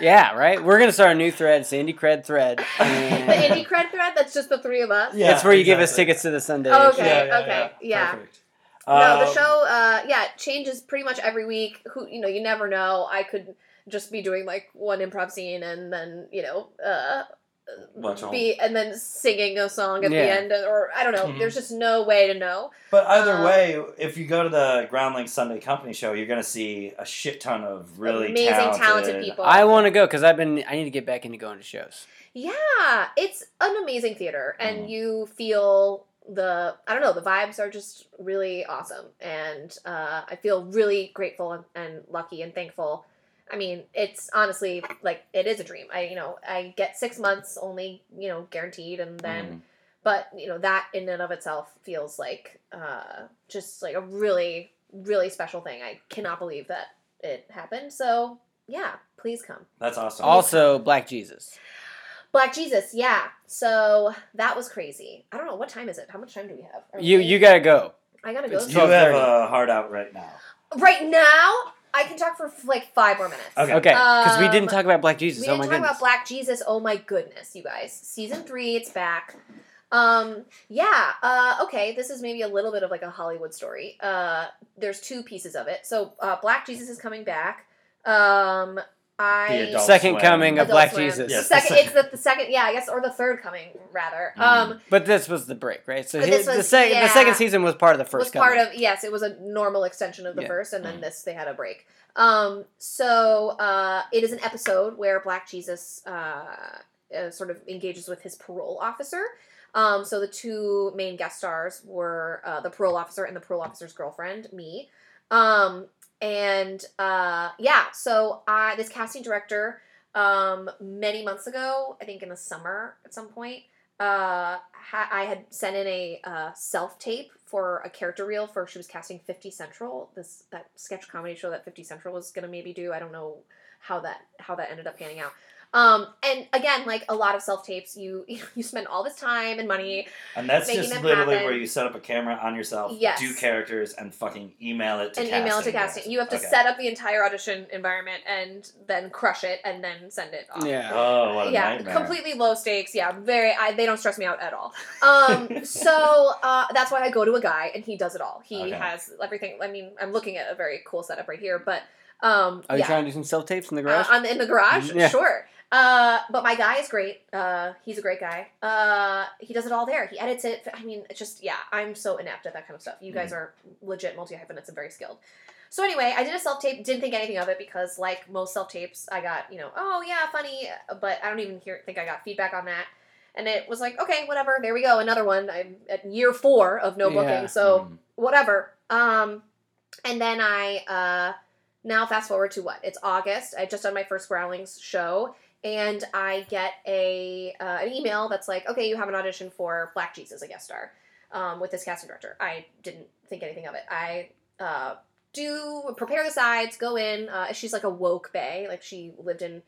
Yeah, right. We're gonna start a new thread, Sandy Cred thread. the and indie cred thread. That's just the three of us. Yeah, That's where you give us tickets to the Sunday. Oh, show. okay. okay, yeah. Perfect. No, the Um, show. Uh, yeah, changes pretty much every week. Who you know, you never know. I could just be doing like one improv scene and then you know, uh, Watch all. be and then singing a song at Yeah. the end, or I don't know. Mhm. There's just no way to know. But either uh, way, if you go to the Groundlings Sunday Company show, you're gonna see a shit ton of really Amazing, talented, talented people. I want to go because I've been. I need to get back into going to shows. Yeah, it's an amazing theater, and Mhm. you feel the I don't know the vibes are just really awesome, and uh, I feel really grateful and, and lucky and thankful. I mean, it's honestly like it is a dream. I you know I get six months only you know guaranteed, and then Mhm. but you know that in and of itself feels like uh, just like a really really special thing. I cannot believe that it happened. So yeah, please come. That's awesome. Also, Black Jesus. Black Jesus, yeah. So that was crazy. I don't know what time is it. How much time do we have? Are You we- you gotta go. I gotta go. it's you soon. have a heart out right now. right now. I can talk for like five more minutes. Okay. Okay, because we didn't Um, talk about Black Jesus. We oh didn't my talk goodness. about Black Jesus. Oh my goodness, you guys. Season three, it's back. Um, yeah, uh, okay, this is maybe a little bit of like a Hollywood story. Uh, there's two pieces of it. So, uh, Black Jesus is coming back. Um, I The adult Second Swim. coming of Adult Black Swim. Jesus. Yes. The second, it's the, the second, yeah, I guess, or the third coming rather. Mm. Um, But this was the break, right? So But his, this the was- second the yeah. second season was part of the first. was part coming. of yes, it was a normal extension of the Yeah. first, and then Mm. this they had a break. Um, so uh, it is an episode where Black Jesus uh, uh, sort of engages with his parole officer. Um, so the two main guest stars were uh, the parole officer and the parole officer's girlfriend, me. Um, and uh, yeah, so I this casting director um, many months ago, I think in the summer at some point, uh, ha- I had sent in a uh, self tape for a character reel for she was casting Fifty Central, this that sketch comedy show that Fifty Central was gonna maybe do. I don't know how that how that ended up panning out. Um, and again, like a lot of self tapes, you you spend all this time and money. And that's just literally happen. where you set up a camera on yourself, Yes. do characters, and fucking email it to and casting. email it to casting. You have to Okay. set up the entire audition environment and then crush it and then send it off. Yeah. Oh, what a yeah, nightmare. completely low stakes. Yeah, very. I, they don't stress me out at all. Um, so uh, that's why I go to a guy and he does it all. He Okay. has everything. I mean, I'm looking at a very cool setup right here, but um, Are you yeah, trying to do some self tapes in the uh, garage? I'm in the garage. Yeah. Sure. Uh, but my guy is great. Uh, he's a great guy. Uh, he does it all there. He edits it. I mean, it's just yeah. I'm so inept at that kind of stuff. You Mm-hmm. guys are legit multi hyphenates and very skilled. So anyway, I did a self tape. Didn't think anything of it because, like most self tapes, I got you know, oh yeah, funny, but I don't even hear think I got feedback on that. And it was like, okay, whatever. There we go, another one. I'm at year four of no Yeah. booking, so Mm. whatever. Um, and then I uh, now fast forward to what? It's August. I just done my first Groundlings show, and I get a uh, an email that's like, okay, you have an audition for Black Jesus, a guest star, um, with this casting director. I didn't think anything of it. I uh, do prepare the sides, go in. Uh, she's like a woke bay, like she lived in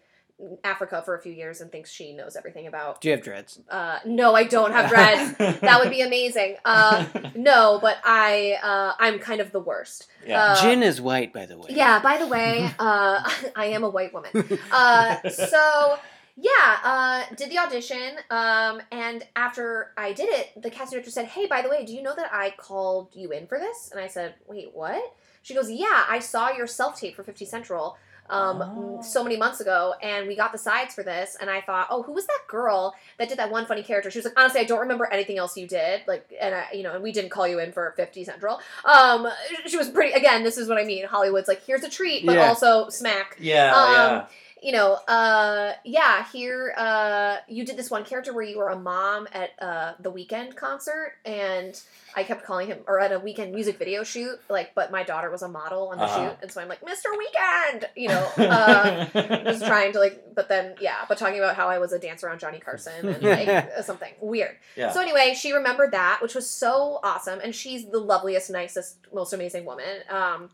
Africa for a few years and thinks she knows everything about. Do you have dreads? Uh, no, I don't have dreads. that would be amazing. Uh, no, but I uh, I'm kind of the worst. yeah. uh, Jen is white, by the way. Yeah. By the way, uh, I am a white woman. Uh, so yeah, uh, did the audition, um, and after I did it, the casting director said, "Hey, by the way, do you know that I called you in for this?" And I said, "Wait, what?" She goes, "Yeah, I saw your self tape for Fifty Central." Um, Oh. so many months ago, and we got the sides for this, and I thought, oh, who was that girl that did that one funny character? She was like, honestly, I don't remember anything else you did, like, and I, you know, and we didn't call you in for Fifty Central. Um, she was pretty. Again, this is what I mean. Hollywood's like, here's a treat, but Yeah. also smack yeah, um, yeah. You know, uh, yeah, here, uh, you did this one character where you were a mom at uh, the Weeknd concert, and I kept calling him, or at a Weeknd music video shoot, like, but my daughter was a model on the Uh-huh. shoot, and so I'm like, Mr. Weeknd, you know, uh, just trying to like, but then, yeah, but talking about how I was a dancer on Johnny Carson and like uh, something weird. yeah. So anyway, she remembered that, which was so awesome, and she's the loveliest, nicest, most amazing woman. Um,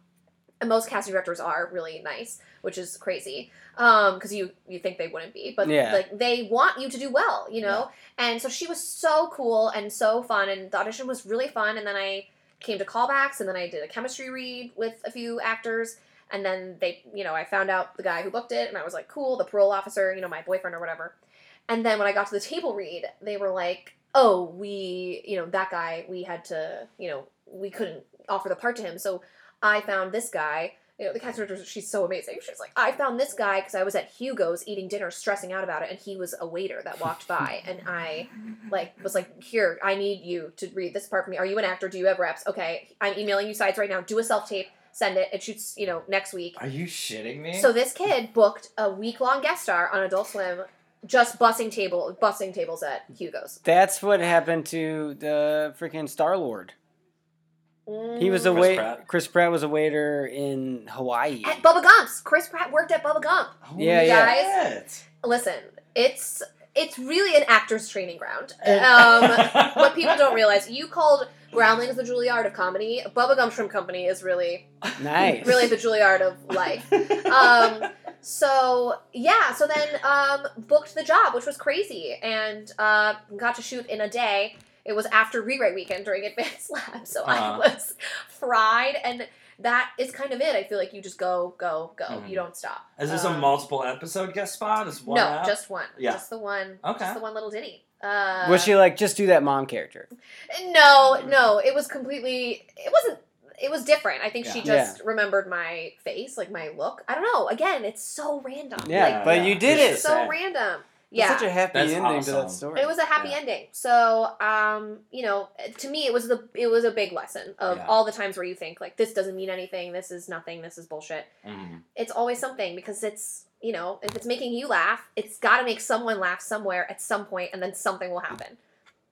and most casting directors are really nice, which is crazy. Um, because you you think they wouldn't be, but Yeah. like they want you to do well, you know. And so she was so cool and so fun, and the audition was really fun. And then I came to callbacks, and then I did a chemistry read with a few actors. And then they, you know, I found out the guy who booked it, and I was like, cool, the parole officer, you know, my boyfriend or whatever. And then when I got to the table read, they were like, oh, we, you know, that guy, we had to, you know, we couldn't offer the part to him. So I found this guy. You know, the director, she's so amazing. She's like, I found this guy because I was at Hugo's eating dinner, stressing out about it, and he was a waiter that walked by, and I, like, was like, here, I need you to read this part for me. Are you an actor? Do you have reps? Okay, I'm emailing you sides right now. Do a self tape, send it. It shoots, you know, next week. Are you shitting me? So this kid booked a week long guest star on Adult Swim, just bussing table, bussing tables at Hugo's. That's what happened to the freaking Star Lord. He was a. Chris wait. Pratt? Chris Pratt was a waiter in Hawaii. at Bubba Gump's. Chris Pratt worked at Bubba Gump. Oh, Yeah, yeah. shit. Listen, it's it's really an actor's training ground. Um, what people don't realize, you called Groundlings the Juilliard of comedy. Bubba Gump Shrimp Company is really Nice. really the Juilliard of life. Um, so yeah, so then um, booked the job, which was crazy, and uh, got to shoot in a day. It was after rewrite weekend during advanced lab, so I Uh-huh. was fried, and that is kind of it. I feel like you just go, go, go. Mhm. You don't stop. Is this a Um, multiple episode guest spot? Is one no, app? just one. Yeah. Just the one. Okay. Just the one little ditty. Uh, Was she like just do that mom character? No, no. It was completely. It wasn't. It was different. I think she Yeah. just remembered my face, like my look. I don't know. Again, it's so random. Yeah, Like, but you did It's it. so sad. Random. It's Yeah. such a happy That's ending to that awesome. story. It was a happy Yeah. ending. So, um, you know, to me, it was the it was a big lesson of Yeah. all the times where you think like this doesn't mean anything, this is nothing, this is bullshit. Mhm. It's always something because it's you know if it's making you laugh, it's got to make someone laugh somewhere at some point, and then something will happen,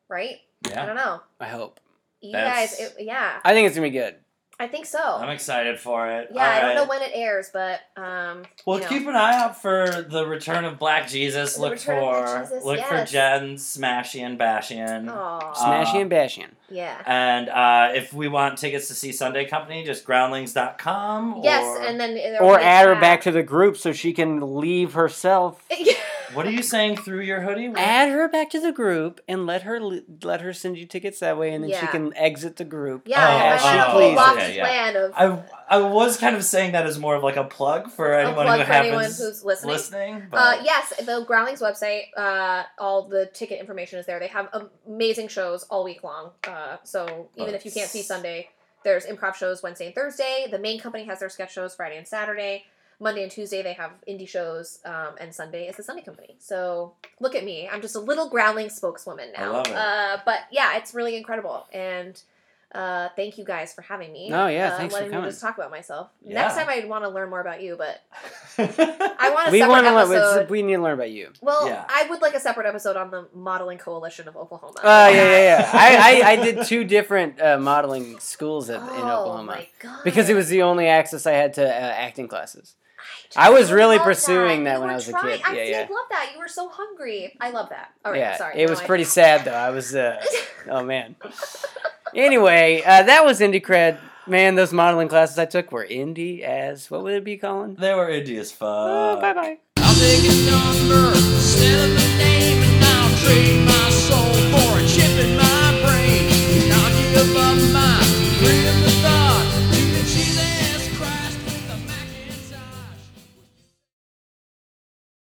right? Yeah. I don't know. I hope. You That's- guys, it, yeah, I think it's gonna be good. I think so. I'm excited for it. yeah, I don't know when it airs, but um, Well, you know. keep an eye out for the return of Black Jesus. The look for Black Jesus, look for yes. Jen Smashian Bashian. Aw. Smashing Uh, and bashing. yeah. And uh, if we want tickets to see Sunday Company, just groundlings.com. Yes, or- and then Or will be add her back to the group so she can leave herself. What are you saying through your hoodie? Add her back to the group and let her let her send you tickets that way, and then she can exit the group. Yeah, Oh, I as had she a oh, whole pleases. okay, yeah. plan of I I was kind of saying that as more of like a plug for a anyone plug who for happens anyone who's listening. listening. But Uh, yes, the Groundlings website, uh, all the ticket information is there. They have amazing shows all week long. Uh, so even if you can't see Sunday, there's improv shows Wednesday and Thursday. The main company has their sketch shows Friday and Saturday. Monday and Tuesday they have indie shows, um, and Sunday is the Sunday company. So look at me, I'm just a little Groundling spokeswoman now. I love it. Uh, but yeah, it's really incredible, and uh, thank you guys for having me. Oh, yeah, uh, thanks for letting me coming. just talk about myself. Yeah. Next time I want to learn more about you, but I want a We separate want to episode. learn. We need to learn about you. Well, Yeah. I would like a separate episode on the Modeling Coalition of Oklahoma. Oh yeah, yeah, yeah. I, I, I did two different uh, modeling schools at, in Oh, Oklahoma my God. because it was the only access I had to uh, acting classes. I was really pursuing that, that when I was trying. a kid. I yeah, did love that. You were so hungry. I love that. All right, yeah, sorry. It no, was I... pretty sad though. I was, uh, oh man. Anyway, uh, that was IndyCred. Man, those modeling classes I took were indie as what would it be, Colin? They were indie as oh, fuck. Oh, bye bye. I'll take number name, and I'll trade my soul for a chip in my brain. Knock you.